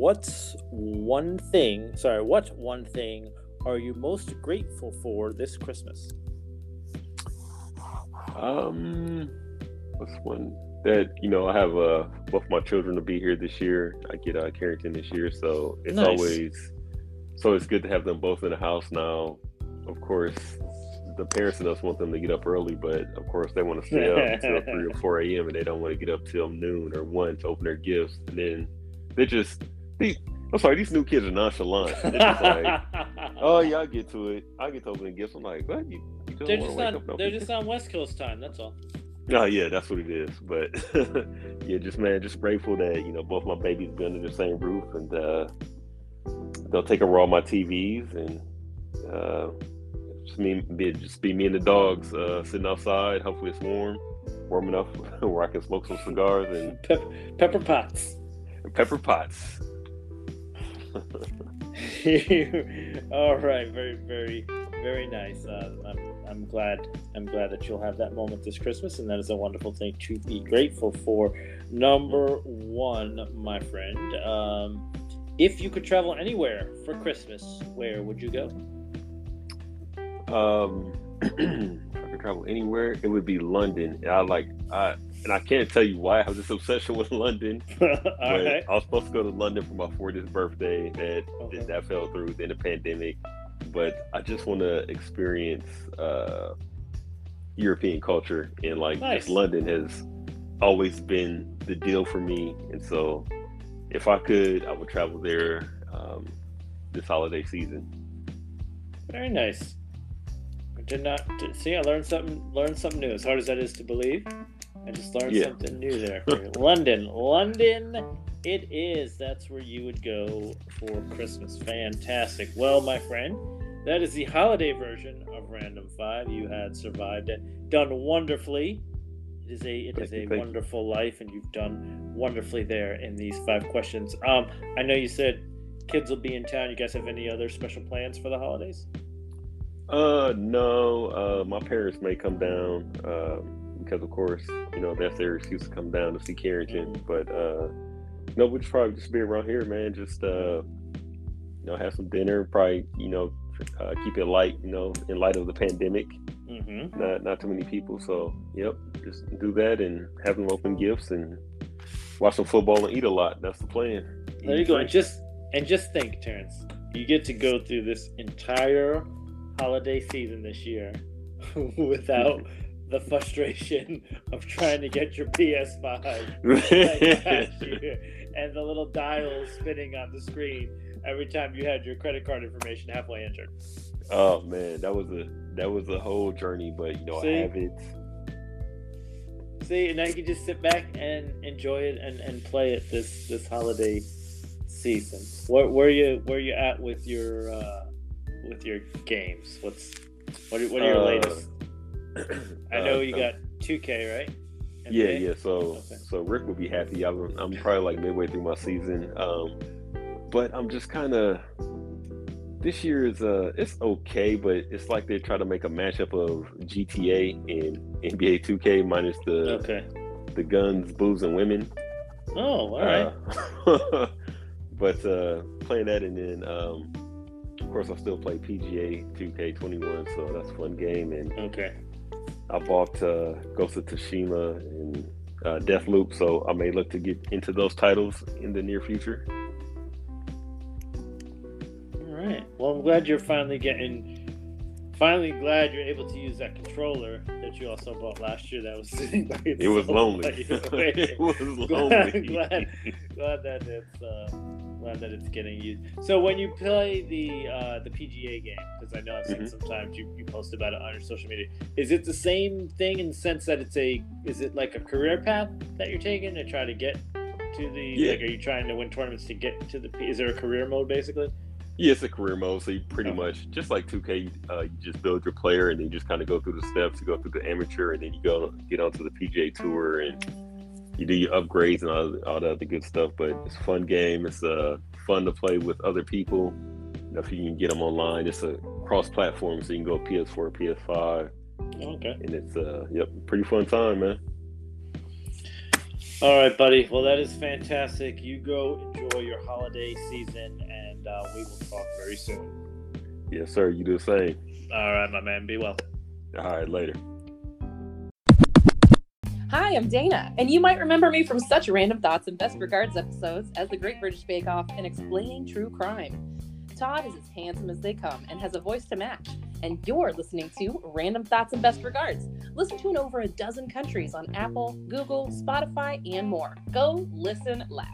What's one thing? Sorry, what one thing are you most grateful for this Christmas? Um, what's one that you know? I have uh both my children to be here this year. I get uh Carrington this year, so it's Nice. always so it's good to have them both in the house now. Of course, the parents in us want them to get up early, but of course they want to stay up until three or four a.m. and they don't want to get up till noon or one to open their gifts, and then they just these. I'm sorry, these new kids are nonchalant. They're like, oh yeah, I get to it. I get to opening gifts. I'm like, what? You, you they're just on they're open just on West Coast time. That's all. Oh yeah, that's what it is. But yeah, just man, just grateful that you know both my babies be under the same roof, and uh, they'll take over all my TVs, and uh, just me, be, just be me and the dogs uh, sitting outside. Hopefully, it's warm, warm enough where I can smoke some cigars and, Pep- Pepper pots. pepper pots. all right, very, very, very nice. Uh, I'm, I'm glad. I'm glad that you'll have that moment this Christmas, and that is a wonderful thing to be grateful for. Number one, my friend. Um, if you could travel anywhere for Christmas, where would you go? Um, if I could travel anywhere, it would be London. I like I and I can't tell you why I have this obsession with London. But right. I was supposed to go to London for my 40th birthday. That Okay. that fell through in the pandemic. But I just want to experience uh, European culture, and like Nice. London has always been the deal for me. And so, if I could, I would travel there um, this holiday season. Very nice. I did not see. I learned something. Learned something new. As hard as that is to believe, I just learned Yeah. something new there. London, London, it is. That's where you would go for Christmas. Fantastic. Well, my friend, that is the holiday version of Random Five. You had survived and done wonderfully. It is a it Thank is you, a thank you. wonderful life, and you've done wonderfully there in these five questions. Um, I know you said kids will be in town. You guys have any other special plans for the holidays? Uh, no. Uh, my parents may come down um, because, of course, you know that's their excuse to come down to see Carrington. But uh, no, we'll just probably just be around here, man. Just uh, you know, have some dinner. Probably, you know, uh, keep it light. You know, in light of the pandemic, Mm-hmm. not not too many people. So, yep, just do that and have them open gifts and watch some football and eat a lot. That's the plan. There you go. And just and just think, Terrence, you get to go through this entire holiday season this year without the frustration of trying to get your PS5 like and the little dial spinning on the screen every time you had your credit card information halfway entered. Oh man, that was a that was a whole journey, but you know See? I have it. See, and now you can just sit back and enjoy it and, and play it this this holiday season. Where where you where you at with your uh, with your games? What's what are, what are your Uh, latest? I know uh, you um, got 2K, right? Yeah, NBA? yeah. So, Okay. so Rick will be happy. I'm, I'm probably like midway through my season, um, but I'm just kind of. This year is uh, it's okay, but it's like they try to make a matchup of GTA and NBA 2K minus the Okay. the guns, booze, and women. Oh, all right. Uh, but uh, playing that, and then um, of course I still play PGA 2K21, so that's a fun game. And Okay. I bought uh, Ghost of Tsushima and uh, Deathloop, so I may look to get into those titles in the near future. All right. Well, I'm glad you're finally getting. Finally, glad you're able to use that controller that you also bought last year. That was sitting It was lonely. by your way. it was glad, lonely. glad, glad that it's uh, glad that it's getting used. So when you play the uh, the PGA game, because I know I've seen Mhm. sometimes you, you post about it on your social media, is it the same thing in the sense that it's a is it like a career path that you're taking to try to get to the Yeah. like are you trying to win tournaments to get to the is there a career mode basically? Yeah, it's a career mode, so you pretty Oh. much just like 2K, uh, you just build your player, and then you just kind of go through the steps. You go through the amateur, and then you go get onto the PGA Tour, and you do your upgrades and all, all the other good stuff. But it's a fun game. It's uh, fun to play with other people. You know, if you can get them online, it's a cross-platform, so you can go PS4, PS5, Okay. and it's uh, yep, pretty fun time, man. All right, buddy. Well, that is fantastic. You go enjoy your holiday season, and uh, we will talk very soon. Yes, sir. You do the same. All right, my man. Be well. All right, later. Hi, I'm Dana, and you might remember me from such random thoughts and best regards episodes as The Great British Bake Off and Explaining True Crime. Todd is as handsome as they come and has a voice to match. And you're listening to Random Thoughts and Best Regards. Listen to in over a dozen countries on Apple, Google, Spotify, and more. Go listen, laugh.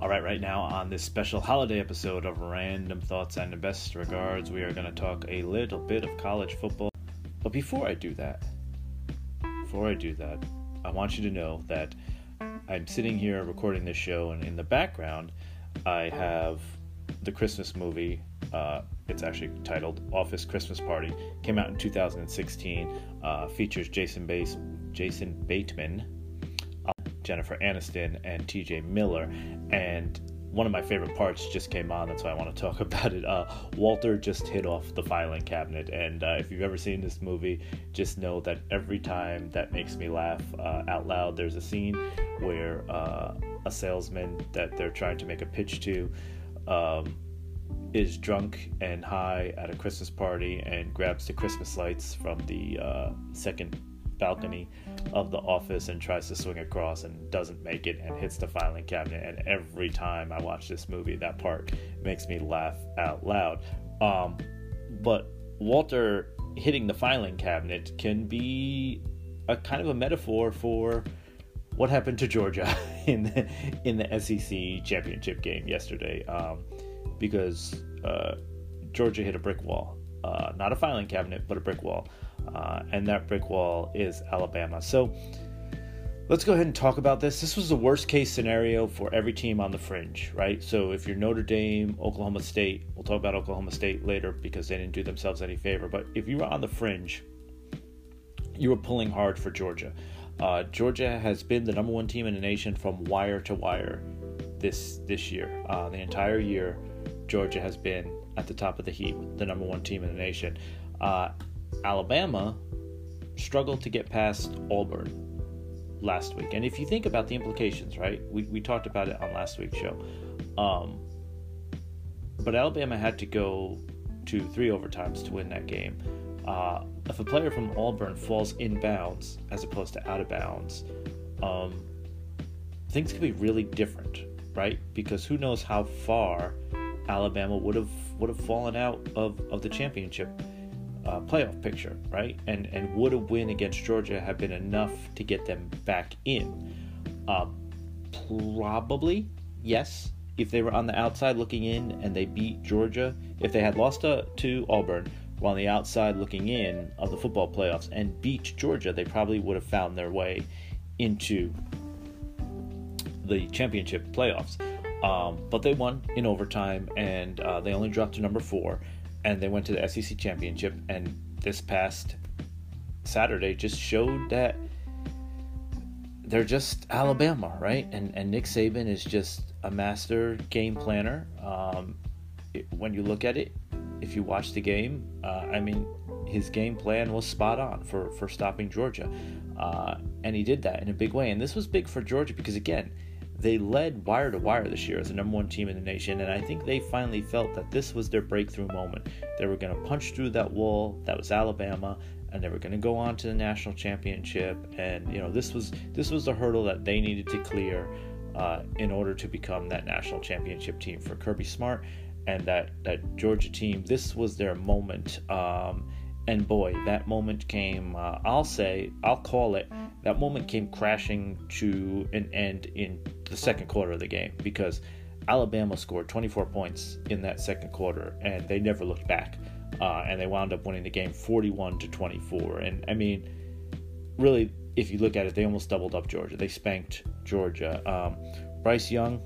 All right, right now on this special holiday episode of Random Thoughts and Best Regards, we are going to talk a little bit of college football. But before I do that, before I do that, I want you to know that I'm sitting here recording this show, and in the background, I have the Christmas movie. Uh, it's actually titled Office Christmas Party. Came out in 2016. Uh, features Jason Base, Jason Bateman, Jennifer Aniston and TJ Miller. And one of my favorite parts just came on, that's why I want to talk about it. Uh, Walter just hit off the filing cabinet. And uh, if you've ever seen this movie, just know that every time that makes me laugh uh, out loud, there's a scene where uh, a salesman that they're trying to make a pitch to. Um, is drunk and high at a Christmas party and grabs the Christmas lights from the uh, second balcony of the office and tries to swing across and doesn't make it and hits the filing cabinet. And every time I watch this movie, that part makes me laugh out loud. Um, but Walter hitting the filing cabinet can be a kind of a metaphor for what happened to Georgia in the in the SEC championship game yesterday. Um, because uh, Georgia hit a brick wall, uh, not a filing cabinet, but a brick wall, uh, and that brick wall is Alabama. So let's go ahead and talk about this. This was the worst case scenario for every team on the fringe, right? So if you're Notre Dame, Oklahoma State, we'll talk about Oklahoma State later because they didn't do themselves any favor. But if you were on the fringe, you were pulling hard for Georgia. Uh, Georgia has been the number one team in the nation from wire to wire this this year. Uh, the entire year, Georgia has been at the top of the heap, the number one team in the nation. Uh, Alabama struggled to get past Auburn last week. And if you think about the implications, right, we, we talked about it on last week's show. Um, but Alabama had to go to three overtimes to win that game. Uh, if a player from Auburn falls in bounds as opposed to out of bounds, um, things could be really different, right? Because who knows how far Alabama would have would have fallen out of, of the championship uh, playoff picture, right? And and would a win against Georgia have been enough to get them back in? Uh, probably yes. If they were on the outside looking in and they beat Georgia, if they had lost to, to Auburn, while on the outside looking in of the football playoffs and beat Georgia, they probably would have found their way into the championship playoffs. Um, but they won in overtime and uh, they only dropped to number four and they went to the SEC championship. And this past Saturday just showed that they're just Alabama, right? And and Nick Saban is just a master game planner. Um, it, when you look at it, if you watch the game, uh, I mean, his game plan was spot on for for stopping Georgia, uh, and he did that in a big way. And this was big for Georgia because again, they led wire to wire this year as the number one team in the nation, and I think they finally felt that this was their breakthrough moment. They were going to punch through that wall that was Alabama, and they were going to go on to the national championship. And you know, this was this was the hurdle that they needed to clear uh, in order to become that national championship team for Kirby Smart and that that Georgia team. This was their moment. Um, and boy, that moment came, uh, I'll say, I'll call it, that moment came crashing to an end in the second quarter of the game because Alabama scored 24 points in that second quarter and they never looked back. Uh, and they wound up winning the game 41 to 24. And I mean, really, if you look at it, they almost doubled up Georgia. They spanked Georgia. Um, Bryce Young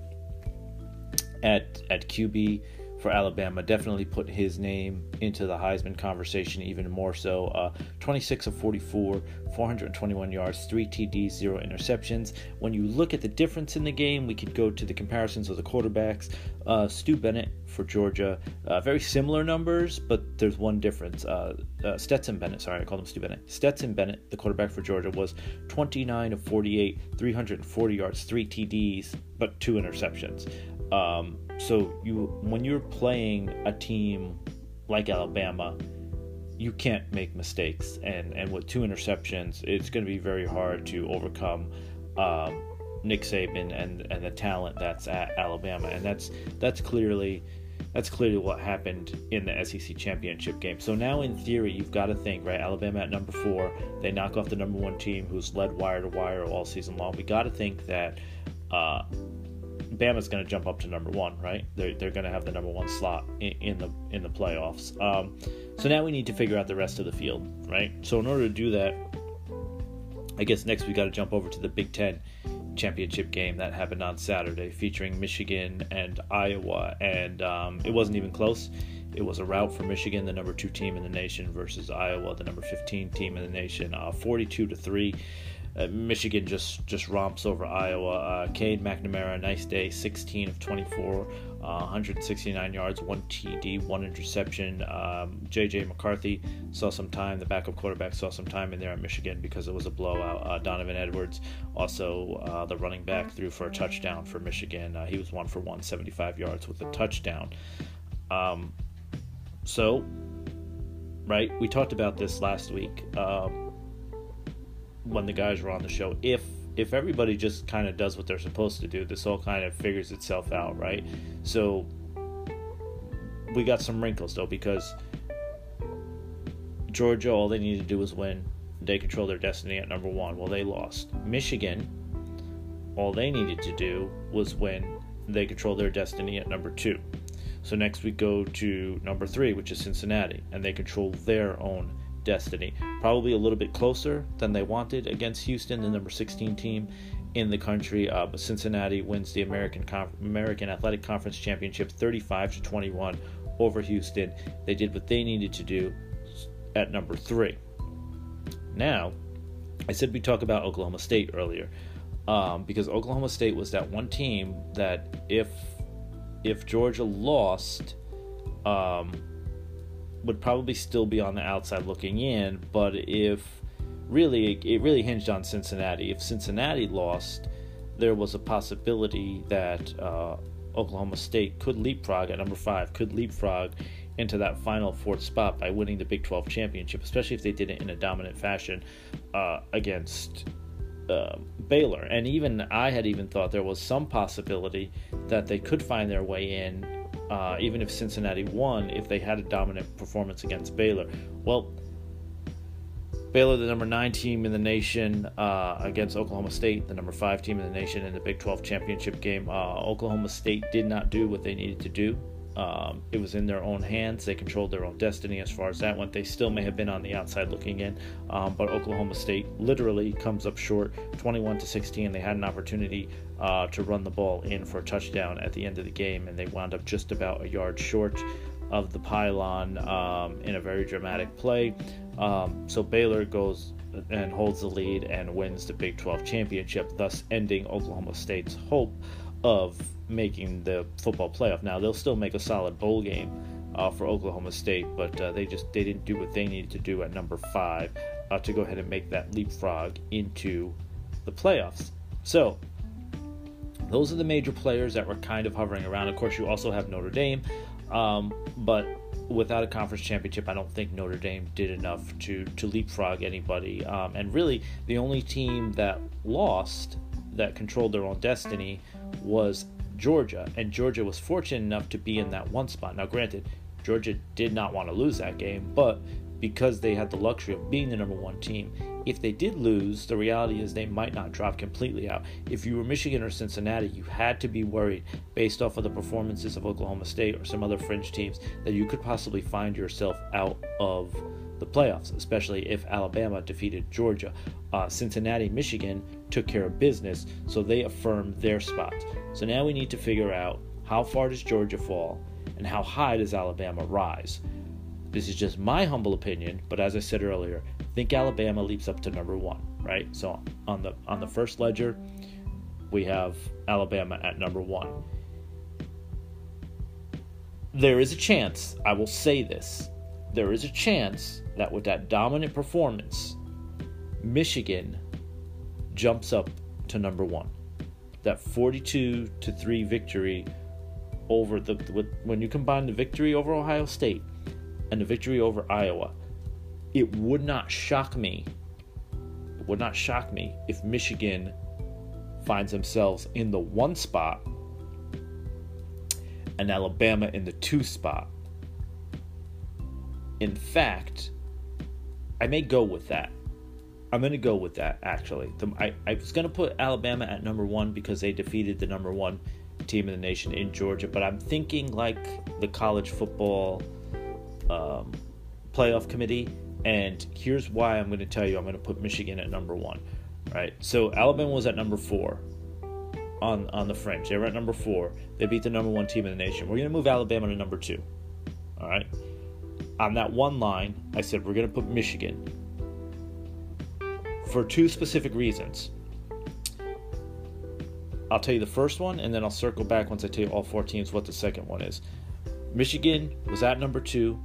at at QB for Alabama. Definitely put his name into the Heisman conversation even more so. Uh, 26 of 44, 421 yards, 3 TDs, 0 interceptions. When you look at the difference in the game, we could go to the comparisons of the quarterbacks. Uh, Stu Bennett for Georgia, uh, very similar numbers, but there's one difference. Uh, uh, Stetson Bennett, sorry, I called him Stu Bennett. Stetson Bennett, the quarterback for Georgia, was 29 of 48, 340 yards, 3 TDs, but 2 interceptions. Um, so you when you're playing a team like Alabama, you can't make mistakes, and and with two interceptions, it's going to be very hard to overcome. Um, Nick Saban and and the talent that's at Alabama, and that's that's clearly that's clearly what happened in the SEC championship game. So now, in theory, you've got to think right. Alabama at number four, they knock off the number one team who's led wire to wire all season long. We got to think that uh, Bama's going to jump up to number one, right? They're, they're going to have the number one slot in, in the in the playoffs. Um, so now we need to figure out the rest of the field, right? So in order to do that, I guess next we got to jump over to the Big Ten championship game that happened on Saturday, featuring Michigan and Iowa, and um, it wasn't even close. It was a rout for Michigan, the number two team in the nation, versus Iowa, the number 15 team in the nation, uh, 42 to three. Uh, Michigan just just romps over Iowa. Uh, Cade McNamara, nice day, 16 of 24, uh, 169 yards, one TD, one interception. Um, JJ McCarthy saw some time. The backup quarterback saw some time in there at Michigan because it was a blowout. Uh, Donovan Edwards, also uh, the running back, threw for a touchdown for Michigan. He was one for 175 yards with a touchdown. Um, so, right, we talked about this last week. Um, when the guys were on the show. If if everybody just kind of does what they're supposed to do, this all kind of figures itself out, right? So we got some wrinkles though because Georgia, all they needed to do was win. They control their destiny at number one. Well, they lost. Michigan, all they needed to do was win. They control their destiny at number two. So next we go to number three, which is Cincinnati, and they control their own destiny. Probably a little bit closer than they wanted against Houston, the number 16 team in the country. Uh, but Cincinnati wins the American American Athletic Conference Championship 35 to 21 over Houston. They did what they needed to do at number three. Now, I said we talk about Oklahoma State earlier um, because Oklahoma State was that one team that if if Georgia lost. Um, would probably still be on the outside looking in, but if really it really hinged on Cincinnati. If Cincinnati lost, there was a possibility that uh, Oklahoma State could leapfrog at number five, could leapfrog into that final fourth spot by winning the Big 12 championship, especially if they did it in a dominant fashion uh, against uh, Baylor. And even I had even thought there was some possibility that they could find their way in uh, even if Cincinnati won, if they had a dominant performance against Baylor. Well, Baylor, the number nine team in the nation, uh, against Oklahoma State, the number five team in the nation in the Big 12 championship game. Uh, Oklahoma State did not do what they needed to do. Um, it was in their own hands. They controlled their own destiny as far as that went. They still may have been on the outside looking in, um, but Oklahoma State literally comes up short, 21 to 16. They had an opportunity uh, to run the ball in for a touchdown at the end of the game, and they wound up just about a yard short of the pylon um, in a very dramatic play. Um, so Baylor goes and holds the lead and wins the Big 12 championship, thus ending Oklahoma State's hope of making the football playoff. Now they'll still make a solid bowl game uh, for Oklahoma State, but uh, they just they didn't do what they needed to do at number five uh, to go ahead and make that leapfrog into the playoffs. So Those are the major players that were kind of hovering around. Of course, you also have Notre Dame, um, but without a conference championship, I don't think Notre Dame did enough to to leapfrog anybody. Um, and really, the only team that lost, that controlled their own destiny, was Georgia. And Georgia was fortunate enough to be in that one spot. Now, granted, Georgia did not want to lose that game, but because they had the luxury of being the number one team, if they did lose, the reality is they might not drop completely out. If you were Michigan or Cincinnati, you had to be worried based off of the performances of Oklahoma State or some other fringe teams that you could possibly find yourself out of the playoffs, especially if Alabama defeated Georgia. Uh, Cincinnati, Michigan took care of business, so they affirmed their spot. So now we need to figure out how far does Georgia fall and how high does Alabama rise. This is just my humble opinion, but as I said earlier, think Alabama leaps up to number one, right? So on the on the first ledger, we have Alabama at number one. There is a chance, I will say this, there is a chance that with that dominant performance, Michigan jumps up to number one. That 42 to 3 victory over the when you combine the victory over Ohio State and the victory over Iowa, it would not shock me. It would not shock me if Michigan finds themselves in the one spot and Alabama in the two spot. In fact, I may go with that. I'm going to go with that, actually. The, I, I was going to put Alabama at number one because they defeated the number one team in the nation in Georgia, but I'm thinking like the college football um, playoff committee and here's why I'm going to tell you I'm going to put Michigan at number one, right? So Alabama was at number four on on the French. They were at number four. They beat the number one team in the nation. We're going to move Alabama to number two. All right. On that one line, I said we're going to put Michigan for two specific reasons. I'll tell you the first one, and then I'll circle back once I tell you all four teams what the second one is. Michigan was at number two.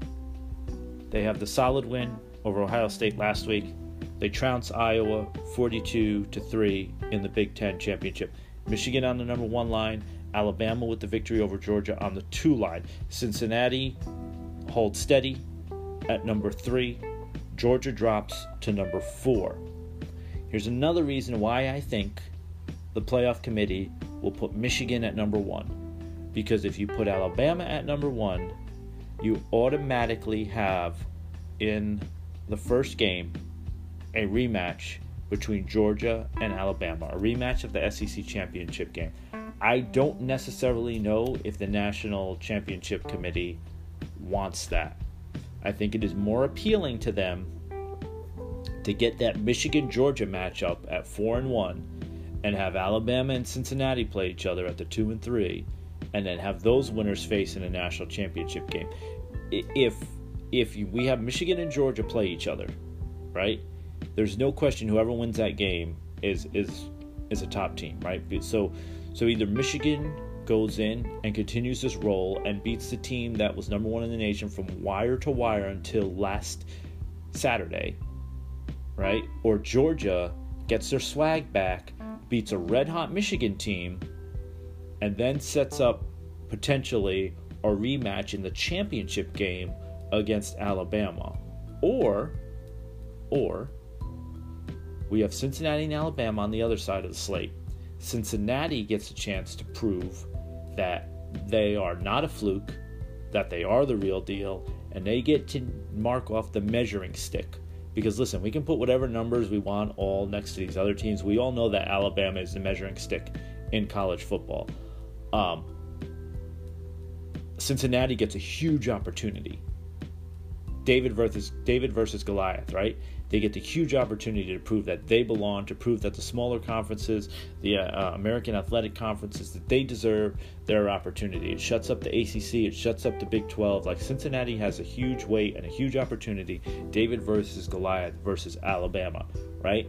They have the solid win over Ohio State last week. They trounce Iowa 42 to 3 in the Big 10 championship. Michigan on the number 1 line, Alabama with the victory over Georgia on the 2 line. Cincinnati holds steady at number 3. Georgia drops to number 4. Here's another reason why I think the playoff committee will put Michigan at number 1. Because if you put Alabama at number 1, you automatically have in the first game a rematch between Georgia and Alabama, a rematch of the SEC championship game. I don't necessarily know if the National Championship Committee wants that. I think it is more appealing to them to get that Michigan Georgia matchup at 4 and 1 and have Alabama and Cincinnati play each other at the 2 and 3 and then have those winners face in a national championship game. If if we have Michigan and Georgia play each other, right? There's no question whoever wins that game is is is a top team, right? So so either Michigan goes in and continues this role and beats the team that was number one in the nation from wire to wire until last Saturday, right? Or Georgia gets their swag back, beats a red hot Michigan team, and then sets up potentially a rematch in the championship game against Alabama. Or, or, we have Cincinnati and Alabama on the other side of the slate. Cincinnati gets a chance to prove that they are not a fluke, that they are the real deal, and they get to mark off the measuring stick. Because listen, we can put whatever numbers we want all next to these other teams. We all know that Alabama is the measuring stick in college football. Um, Cincinnati gets a huge opportunity David versus David versus Goliath, right? They get the huge opportunity to prove that they belong, to prove that the smaller conferences, the uh, uh American athletic conferences, that they deserve their opportunity. It shuts up the ACC, it shuts up the Big 12. Like Cincinnati has a huge weight and a huge opportunity. David versus Goliath versus Alabama, right?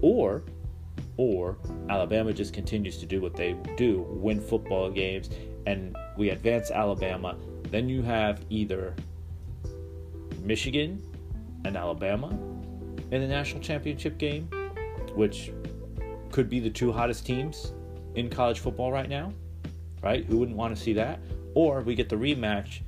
Or or Alabama just continues to do what they do, win football games, and we advance Alabama. Then you have either Michigan and Alabama in the national championship game, which could be the two hottest teams in college football right now, right? Who wouldn't want to see that? Or we get the rematch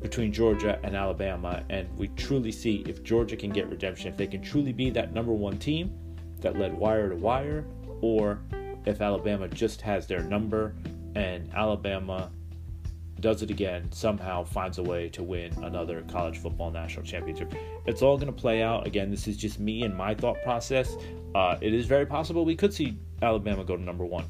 between Georgia and Alabama, and we truly see if Georgia can get redemption, if they can truly be that number one team that led wire to wire, or if Alabama just has their number and Alabama does it again, somehow finds a way to win another college football national championship. It's all going to play out. Again, this is just me and my thought process. Uh, it is very possible we could see Alabama go to number one.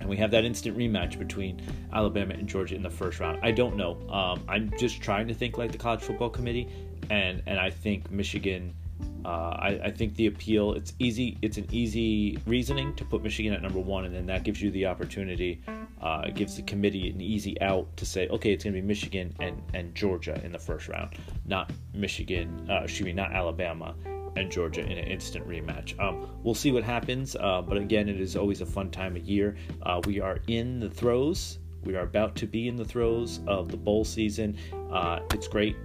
And we have that instant rematch between Alabama and Georgia in the first round. I don't know. Um, I'm just trying to think like the college football committee, and and I think Michigan uh, I, I, think the appeal it's easy it's an easy reasoning to put Michigan at number one and then that gives you the opportunity uh, it gives the committee an easy out to say okay it's going to be Michigan and, and Georgia in the first round not Michigan uh, excuse me not Alabama and Georgia in an instant rematch. Um, we'll see what happens uh, but again it is always a fun time of year. Uh, we are in the throes. We are about to be in the throes of the bowl season. Uh, it's great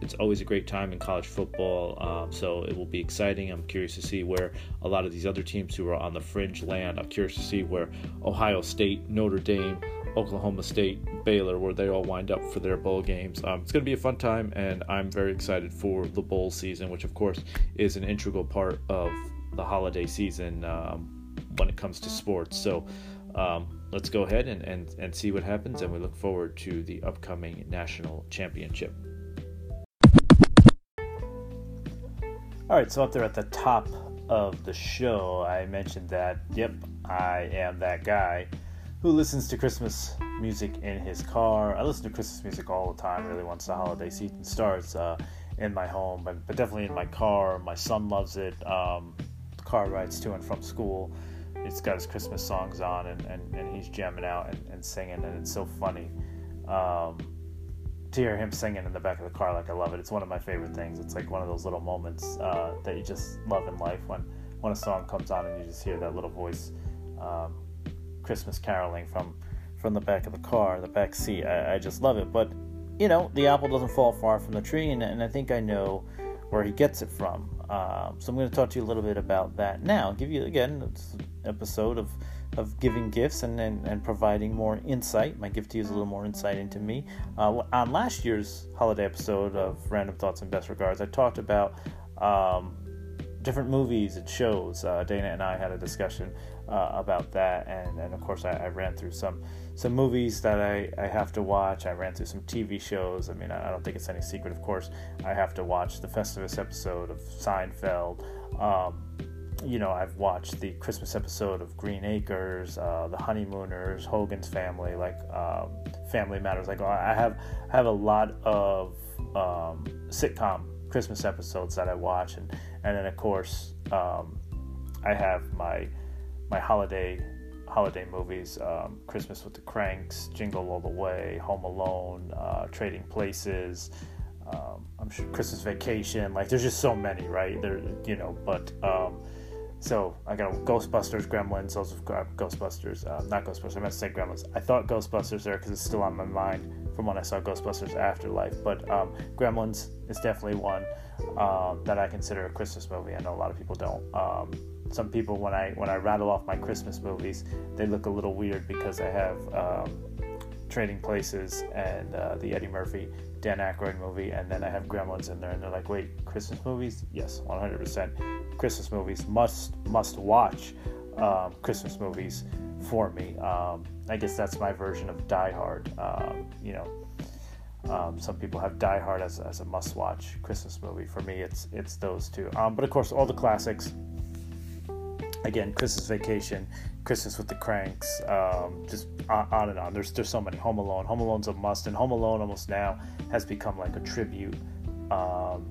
it's always a great time in college football. Um, so it will be exciting. I'm curious to see where a lot of these other teams who are on the fringe land. I'm curious to see where Ohio State, Notre Dame, Oklahoma State, Baylor, where they all wind up for their bowl games. Um, it's going to be a fun time, and I'm very excited for the bowl season, which of course is an integral part of the holiday season um, when it comes to sports. So. Um, let's go ahead and, and, and see what happens, and we look forward to the upcoming national championship. All right, so up there at the top of the show, I mentioned that, yep, I am that guy who listens to Christmas music in his car. I listen to Christmas music all the time, really, once the holiday season starts uh, in my home, but, but definitely in my car. My son loves it. Um, car rides to and from school. He's got his Christmas songs on and, and, and he's jamming out and, and singing, and it's so funny. Um, to hear him singing in the back of the car, like I love it. It's one of my favorite things. It's like one of those little moments uh, that you just love in life when when a song comes on and you just hear that little voice, um, Christmas caroling from from the back of the car, the back seat. I, I, just love it. But you know, the apple doesn't fall far from the tree, and, and I think I know where he gets it from. Um, so I'm going to talk to you a little bit about that now. I'll give you again episode of of giving gifts and, and, and, providing more insight. My gift to you is a little more insight into me. Uh, on last year's holiday episode of Random Thoughts and Best Regards, I talked about um, different movies and shows. Uh, Dana and I had a discussion uh, about that, and, and of course, I, I, ran through some some movies that I, I have to watch. I ran through some TV shows. I mean, I, I don't think it's any secret, of course, I have to watch the Festivus episode of Seinfeld. Um, you know, I've watched the Christmas episode of Green Acres, uh, The Honeymooners, Hogan's Family, like um, Family Matters. Like I have I have a lot of um, sitcom Christmas episodes that I watch, and and then of course um, I have my my holiday holiday movies: um, Christmas with the Cranks, Jingle All the Way, Home Alone, uh, Trading Places. Um, I'm sure Christmas Vacation. Like there's just so many, right? There, you know, but um, so I got Ghostbusters, Gremlins, those are Ghostbusters, uh, not Ghostbusters. I meant to say Gremlins. I thought Ghostbusters there because it's still on my mind from when I saw Ghostbusters Afterlife. But um, Gremlins is definitely one um, that I consider a Christmas movie. I know a lot of people don't. Um, some people, when I when I rattle off my Christmas movies, they look a little weird because I have um, Trading Places and uh, the Eddie Murphy Dan Aykroyd movie, and then I have Gremlins in there, and they're like, "Wait, Christmas movies? Yes, 100%. Christmas movies must must watch um, Christmas movies for me. Um, I guess that's my version of Die Hard. Um, you know, um, some people have Die Hard as, as a must watch Christmas movie. For me, it's it's those two. Um, but of course, all the classics. Again, Christmas Vacation, Christmas with the Cranks, um, just on and on. There's there's so many. Home Alone. Home Alone's a must, and Home Alone almost now has become like a tribute um,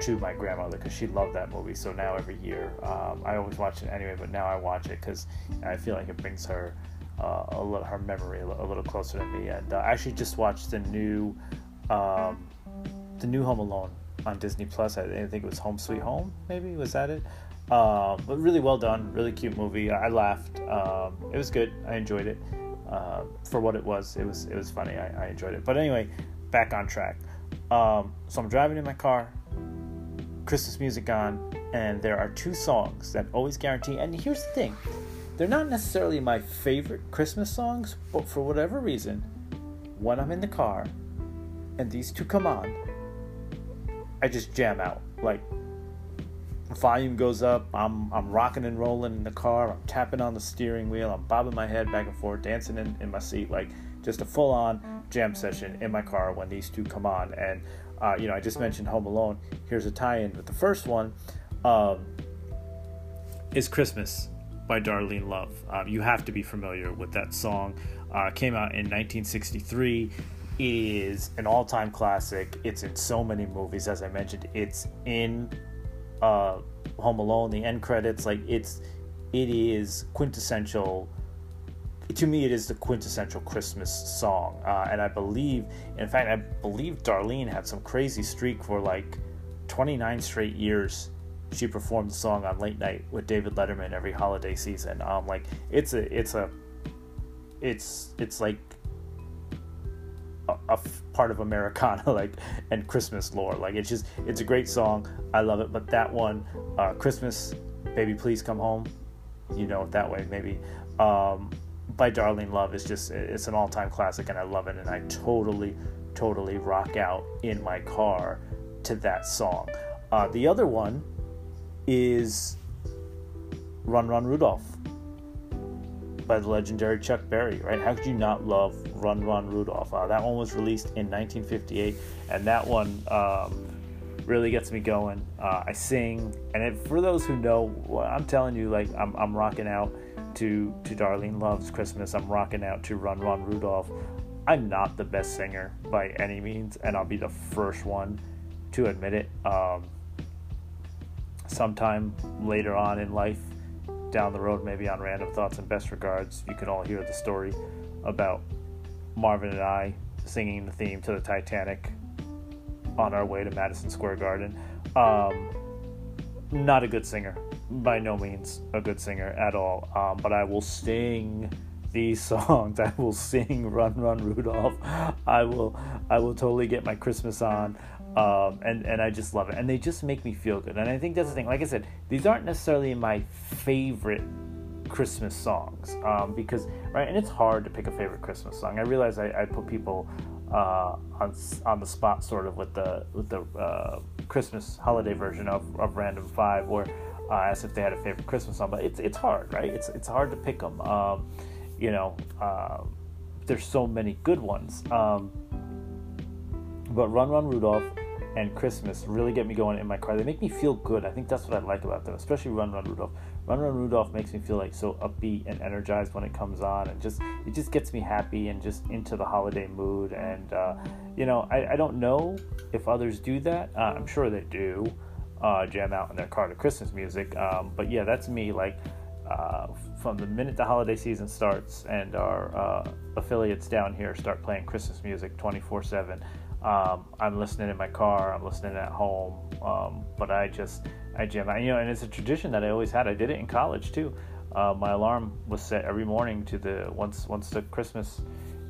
to my grandmother because she loved that movie. So now every year, um, I always watch it anyway, but now I watch it because I feel like it brings her uh, a little her memory a little, closer to me. And uh, I actually just watched the new um, the new Home Alone on Disney Plus. I think it was Home Sweet Home. Maybe was that it? Uh, but really well done, really cute movie. I laughed. Um, it was good. I enjoyed it uh, for what it was. It was it was funny. I, I enjoyed it. But anyway, back on track. Um, so I'm driving in my car, Christmas music on, and there are two songs that always guarantee. And here's the thing: they're not necessarily my favorite Christmas songs, but for whatever reason, when I'm in the car and these two come on, I just jam out. Like volume goes up, I'm I'm rocking and rolling in the car, I'm tapping on the steering wheel, I'm bobbing my head back and forth, dancing in, in my seat, like just a full on jam session in my car when these two come on. And uh, you know, I just mentioned Home Alone. Here's a tie-in with the first one. Um, is Christmas by Darlene Love. Um, you have to be familiar with that song. Uh, came out in 1963. It is an all-time classic. It's in so many movies, as I mentioned. It's in uh, Home Alone, the end credits. Like it's, it is quintessential. To me, it is the quintessential Christmas song, uh, and I believe, in fact, I believe Darlene had some crazy streak for like 29 straight years she performed the song on late night with David Letterman every holiday season. Um, like it's a, it's a, it's it's like a, part of Americana, like and Christmas lore. Like it's just, it's a great song. I love it. But that one, uh, Christmas, baby, please come home. You know it that way, maybe. Um, by Darlene Love is just, it's an all-time classic, and I love it. And I totally, totally rock out in my car to that song. Uh, the other one is Run Run Rudolph by the legendary Chuck Berry, right? How could you not love Run Run Rudolph? Uh, that one was released in 1958, and that one um, really gets me going. Uh, I sing, and it, for those who know, I'm telling you, like I'm, I'm rocking out to to Darlene Love's Christmas. I'm rocking out to Run Run Rudolph. I'm not the best singer by any means, and I'll be the first one to admit it. Um, sometime later on in life, down the road, maybe on Random Thoughts and Best Regards, you can all hear the story about Marvin and I singing the theme to the Titanic on our way to Madison Square Garden. Um, not a good singer, by no means a good singer at all, um, but I will sing these songs. I will sing "Run, Run, Rudolph." I will, I will totally get my Christmas on um, and and I just love it, and they just make me feel good. And I think that's the thing. Like I said, these aren't necessarily my favorite Christmas songs um, because right, and it's hard to pick a favorite Christmas song. I realize I, I put people uh, on on the spot sort of with the with the uh, Christmas holiday version of, of Random Five, or uh, as if they had a favorite Christmas song. But it's it's hard, right? It's it's hard to pick them. Um, you know, um, there's so many good ones. Um, but Run Run Rudolph and Christmas really get me going in my car. They make me feel good. I think that's what I like about them, especially Run Run Rudolph. Run Run Rudolph makes me feel like so upbeat and energized when it comes on, and just it just gets me happy and just into the holiday mood. And uh, you know, I, I, don't know if others do that. Uh, I'm sure they do. Uh, jam out in their car to Christmas music. Um, but yeah, that's me. Like uh, from the minute the holiday season starts and our uh, affiliates down here start playing Christmas music 24 7 um, I'm listening in my car, I'm listening at home, um, but I just I jam. you know, and it's a tradition that I always had. I did it in college too. Uh, my alarm was set every morning to the once once the Christmas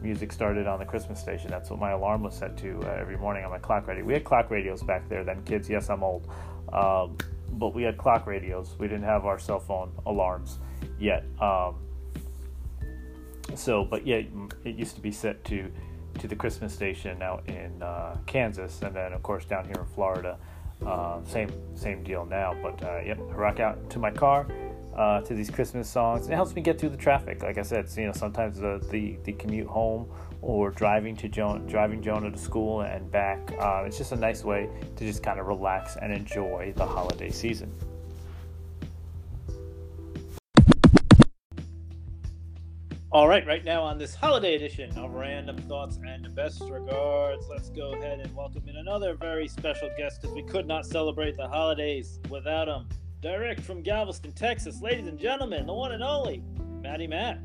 music started on the Christmas station. That's what my alarm was set to uh, every morning on my clock radio. We had clock radios back there then, kids. Yes, I'm old, um, but we had clock radios. We didn't have our cell phone alarms yet. Um, so, but yeah, it used to be set to to the Christmas station out in uh, Kansas, and then of course down here in Florida, uh, same same deal now. But uh, yep, I rock out to my car uh, to these Christmas songs. It helps me get through the traffic. Like I said, you know sometimes the the, the commute home or driving to driving Jonah to school and back. Uh, it's just a nice way to just kind of relax and enjoy the holiday season. All right, right now on this holiday edition of Random Thoughts and Best Regards, let's go ahead and welcome in another very special guest because we could not celebrate the holidays without him. Direct from Galveston, Texas, ladies and gentlemen, the one and only Matty Matt.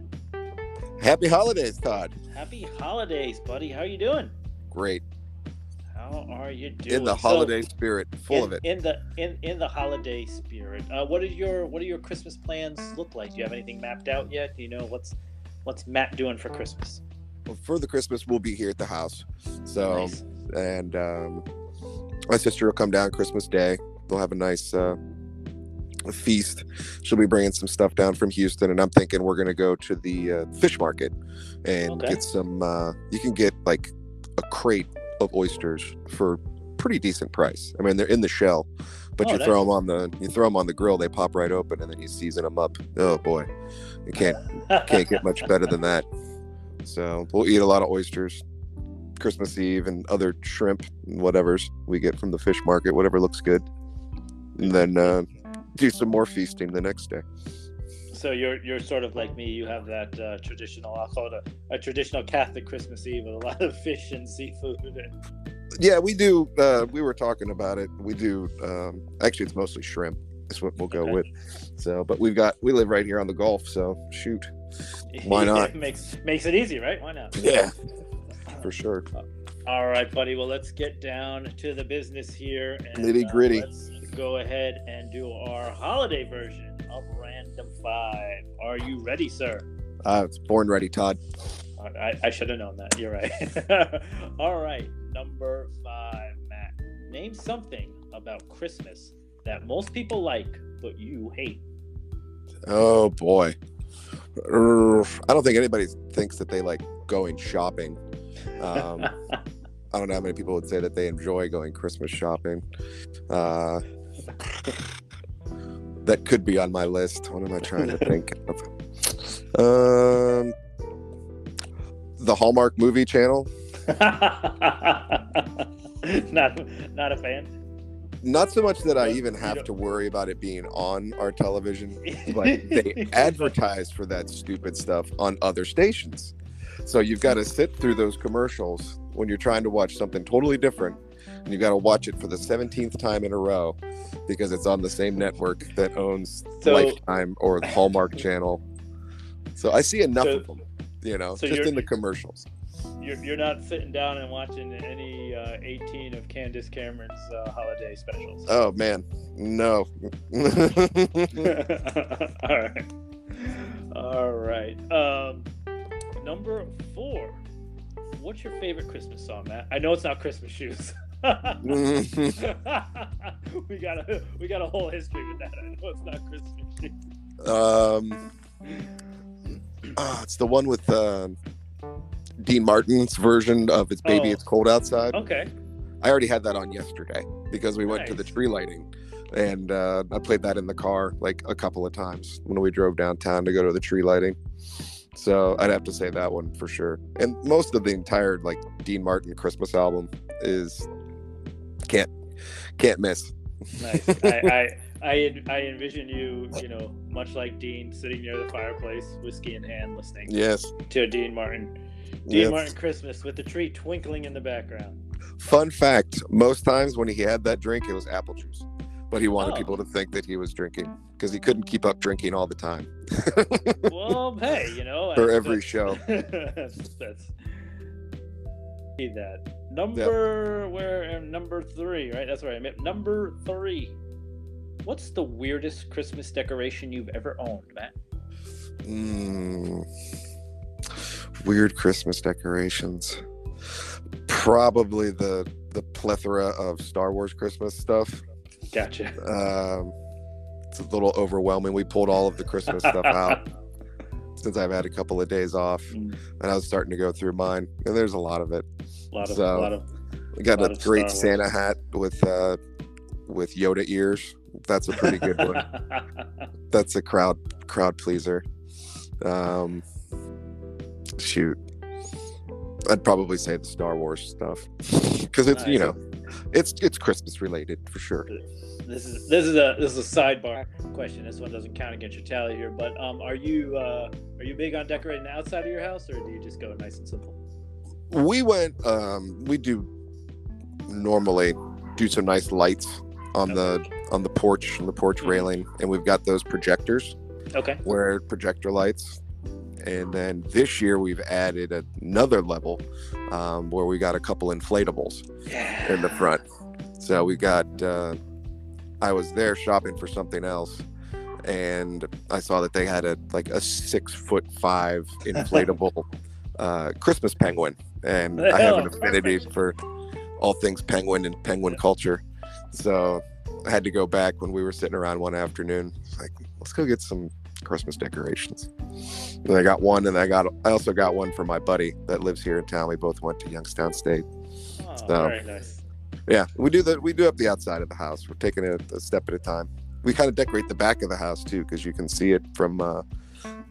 Happy holidays, Todd. Happy holidays, buddy. How are you doing? Great. How are you doing? In the holiday so, spirit, full in, of it. In the in in the holiday spirit. Uh, what are your what are your Christmas plans look like? Do you have anything mapped out yet? Do you know what's what's Matt doing for Christmas? Well, for the Christmas, we'll be here at the house. So, nice. and um, my sister will come down Christmas Day. They'll have a nice, uh, feast. She'll be bringing some stuff down from Houston, and I'm thinking we're gonna go to the uh, fish market and Okay. get some. Uh, you can get like a crate of oysters for pretty decent price. I mean, they're in the shell, but Oh, you nice. throw them on the you throw them on the grill, they pop right open, and then you season them up. Oh boy, you can't can't get much better than that. So we'll eat a lot of oysters. Christmas Eve and other shrimp and whatever's we get from the fish market, whatever looks good. And then uh, do some more feasting the next day. So you're you're sort of like me. You have that uh, traditional. I'll call it a, a traditional Catholic Christmas Eve with a lot of fish and seafood. And, Yeah, we do. Uh, we were talking about it. We do. Um, actually, it's mostly shrimp. That's what we'll go Okay. with. So, but we've got we live right here on the Gulf, so shoot. Why not? makes makes it easy, right? Why not? Yeah, for sure. All right, buddy. Well, let's get down to the business here. And, Nitty-gritty. Uh, let's go ahead and do our holiday version of Random Five. Are you ready, sir? Uh, it's born ready, Todd. I, I should have known that. You're right. All right, number five, Matt. Name something about Christmas that most people like, but you hate. Oh boy. I don't think anybody thinks that they like going shopping. Um, I don't know how many people would say that they enjoy going Christmas shopping. Uh, that could be on my list. What am I trying to think of? Um, the Hallmark movie channel. not, not a fan. Not so much that I even have to worry about it being on our television, but they advertise for that stupid stuff on other stations. So you've got to sit through those commercials when you're trying to watch something totally different, and you've got to watch it for the 17th time in a row because it's on the same network that owns So- Lifetime or the Hallmark Channel. So I see enough So- of them, you know, so just in the commercials. You're, you're not sitting down and watching any uh, 18 of Candace Cameron's uh, holiday specials. Oh man, no. All right. All right. Um, number four. What's your favorite Christmas song, Matt? I know it's not Christmas shoes. we got a we got a whole history with that. I know it's not Christmas shoes. Um, ah, it's the one with uh, Dean Martin's version of "It's Baby, Oh. It's Cold Outside." Okay. I already had that on yesterday because we went to the tree lighting, and uh, I played that in the car like a couple of times when we drove downtown to go to the tree lighting. So I'd have to say that one for sure. And most of the entire like Dean Martin Christmas album is can't can't miss. Nice. I, I I I envision you, you know, much like Dean, sitting near the fireplace, whiskey in hand, listening Yes. to Dean Martin. Dean Yes. Martin Christmas with the tree twinkling in the background. Fun fact: most times when he had that drink, it was apple juice, but he wanted Oh. people to think that he was drinking because he couldn't keep up drinking all the time. Well, hey, you know, For every show. that's, that's see that number where um, number three, right? That's right. I meant number three. What's the weirdest Christmas decoration you've ever owned, Matt? Mm, weird Christmas decorations. Probably the the plethora of Star Wars Christmas stuff. Gotcha. Um, it's a little overwhelming. We pulled all of the Christmas stuff out since I've had a couple of days off, Mm. and I was starting to go through mine, and there's a lot of it. A lot of, So- a lot of. We got Lot a great Santa hat with uh, with Yoda ears. That's a pretty good one. That's a crowd crowd pleaser. Um, shoot, I'd probably say the Star Wars stuff because it's you know it's it's Christmas related for sure. this is this is a this is a sidebar question. This one doesn't count against your tally here, but um, are you uh, are you big on decorating the outside of your house, or do you just go nice and simple? We went. Um, we do normally do some nice lights on the on the porch on the porch Mhm. railing, and we've got those projectors Okay. where projector lights. And then this year we've added another level um, where we got a couple inflatables Yeah. in the front. So we got. Uh, I was there shopping for something else, and I saw that they had a like a six foot five inflatable uh, Christmas penguin, and I have an affinity for all things penguin and penguin culture. So I had to go back when we were sitting around one afternoon. Like, let's go get some Christmas decorations. And I got one, and I got I also got one for my buddy that lives here in town. We both went to Youngstown State. Oh, So- very nice. Yeah, we do that. We do up the outside of the house. We're taking it a step at a time. We kind of decorate the back of the house too, because you can see it from uh,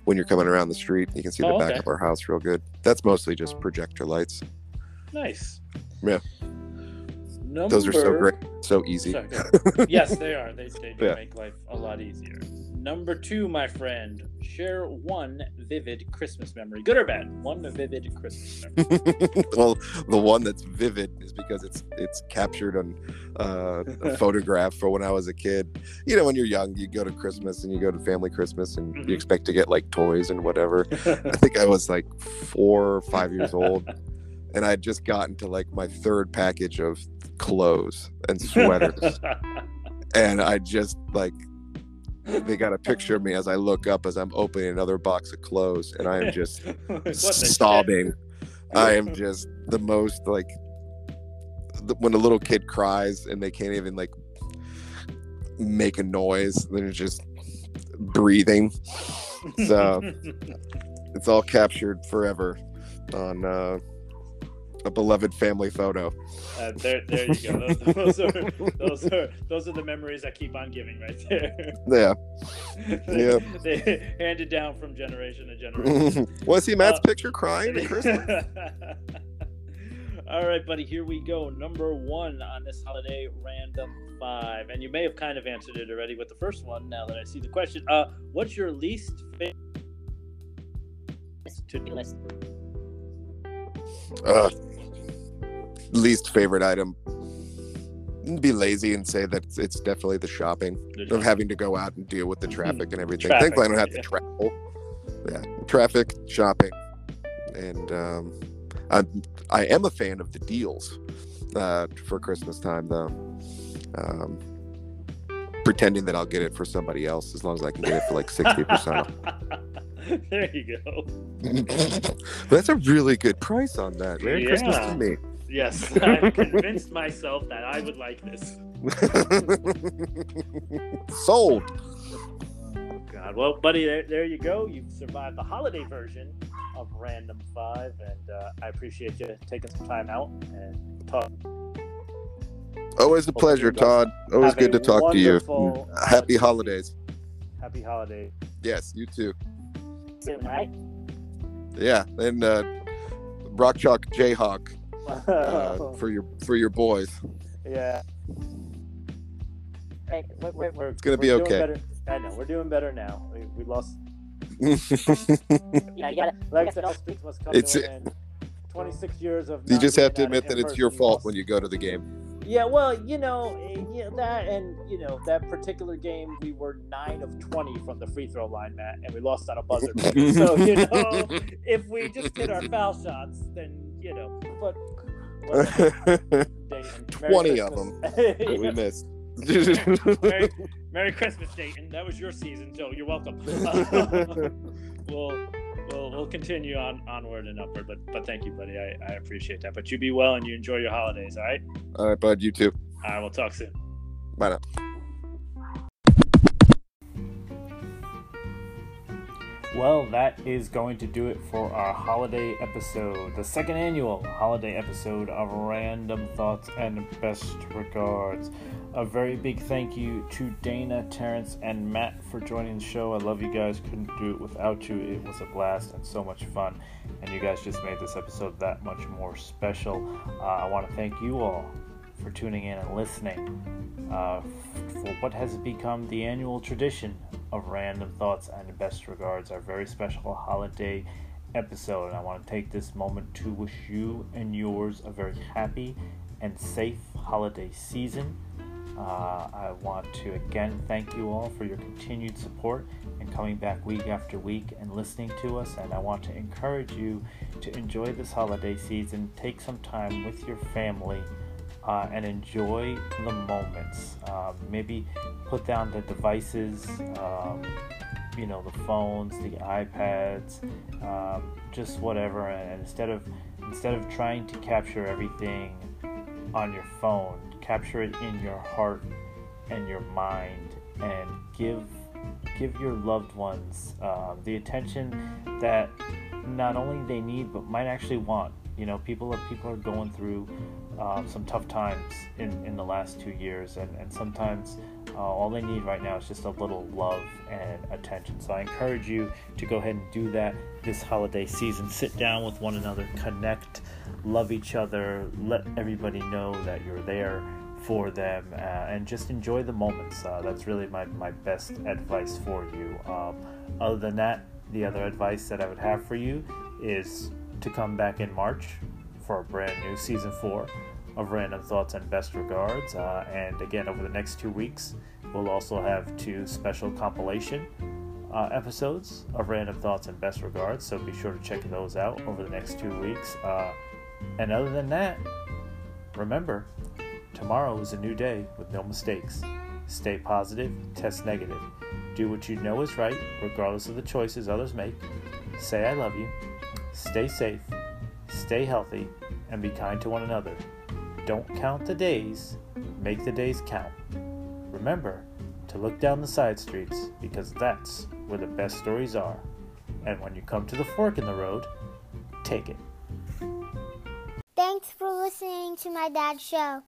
when you're coming around the street. You can see the Oh, back okay. of our house real good. That's mostly just projector lights. Nice. Yeah. Number... Those are so great, so easy. Sorry, yes, they are. They, they Yeah. make life a lot easier. Number two, my friend, share one vivid Christmas memory, good or bad. One vivid Christmas memory. well, the one that's vivid is because it's it's captured on uh, a photograph for when I was a kid. You know, when you're young, you go to Christmas and you go to family Christmas and Mhm. you expect to get like toys and whatever. I think I was like four or five years old, and I had just gotten to like my third package of clothes and sweaters, and I just like they got a picture of me as I look up as I'm opening another box of clothes, and I am just What the shit? sobbing. I am just the most like the, when a little kid cries and they can't even like make a noise. They're just breathing. So it's all captured forever on uh, a beloved family photo. Uh, there, there you go. Those, those are those are those are the memories that keep on giving, right there. Yeah. they, Yeah. they handed down from generation to generation. Want to see Matt's Uh, picture crying at Christmas? All right, buddy, here we go. Number one on this holiday random five. And you may have kind of answered it already with the first one now that I see the question. Uh, what's your least favorite to do list? Uh, least favorite item. Be lazy and say that it's definitely the shopping. of having to go out and deal with the traffic and everything. Traffic, Thankfully, I don't have yeah. to travel. Yeah, traffic, shopping, and um, I, I am a fan of the deals uh, for Christmas time, though. Um, pretending that I'll get it for somebody else as long as I can get it for like sixty percent. there you go. That's a really good price on that. Merry Christmas to me. Yes, I've convinced myself that I would like this. Sold. Oh, God. Well, buddy, there, there you go. You've survived the holiday version of Random Five, and uh, I appreciate you taking some time out and talk. Always a pleasure, Todd. Always Have good to talk to you. Happy holidays. Happy holiday. Yes, you too. Soon, right? Yeah, and uh, Rock Chalk Jayhawk uh, for your for your boys. yeah. Hey, we're, we're, we're, It's gonna be okay. Better. I know we're doing better now. We, we lost. Yeah, you gotta. Like I said, must come It's- to. Twenty-six years of. You just have to admit that it's your fault loss. when you go to the game. Yeah, well, you know, yeah, that and you know that particular game, we were nine of twenty from the free throw line, Matt, and we lost on a buzzer. so you know, if we just hit our foul shots, then you know. But. 20 of them we missed. Merry, Merry Christmas, Dayton. That was your season, so you're welcome. we'll, we'll we'll continue on onward and upward, but but thank you, buddy. I, I appreciate that. But you be well and you enjoy your holidays. All right. All right, bud. You too. All right. We'll talk soon. Bye now. Well, that is going to do it for our holiday episode, the second annual holiday episode of Random Thoughts and Best Regards. A very big thank you to Dana, Terrence, and Matt for joining the show. I love you guys. Couldn't do it without you. It was a blast and so much fun. And you guys just made this episode that much more special. Uh, I want to thank you all for tuning in and listening uh, for what has become the annual tradition of Random Thoughts and Best Regards, our very special holiday episode. And I want to take this moment to wish you and yours a very happy and safe holiday season. Uh, I want to again thank you all for your continued support and coming back week after week and listening to us. And I want to encourage you to enjoy this holiday season. Take some time with your family uh, and enjoy the moments. Uh, maybe put down the devices, um, you know, the phones, the iPads, um, just whatever. And instead of instead of trying to capture everything on your phone, capture it in your heart and your mind and give give your loved ones uh, the attention that not only they need but might actually want. You know, people people are going through uh, some tough times in, in the last two years, and, and sometimes uh, all they need right now is just a little love and attention. So I encourage you to go ahead and do that this holiday season. Sit down with one another, connect, love each other, let everybody know that you're there for them, uh, and just enjoy the moments. Uh, that's really my, my best advice for you. Um, other than that, the other advice that I would have for you is to come back in March for a brand new season four of Random Thoughts and Best Regards. Uh, and again, over the next two weeks, we'll also have two special compilation uh, episodes of Random Thoughts and Best Regards. So be sure to check those out over the next two weeks. Uh, and other than that, remember, tomorrow is a new day with no mistakes. Stay positive, test negative. Do what you know is right, regardless of the choices others make. Say, I love you. Stay safe, stay healthy, and be kind to one another. Don't count the days, make the days count. Remember to look down the side streets because that's where the best stories are. And when you come to the fork in the road, take it. Thanks for listening to my dad's show.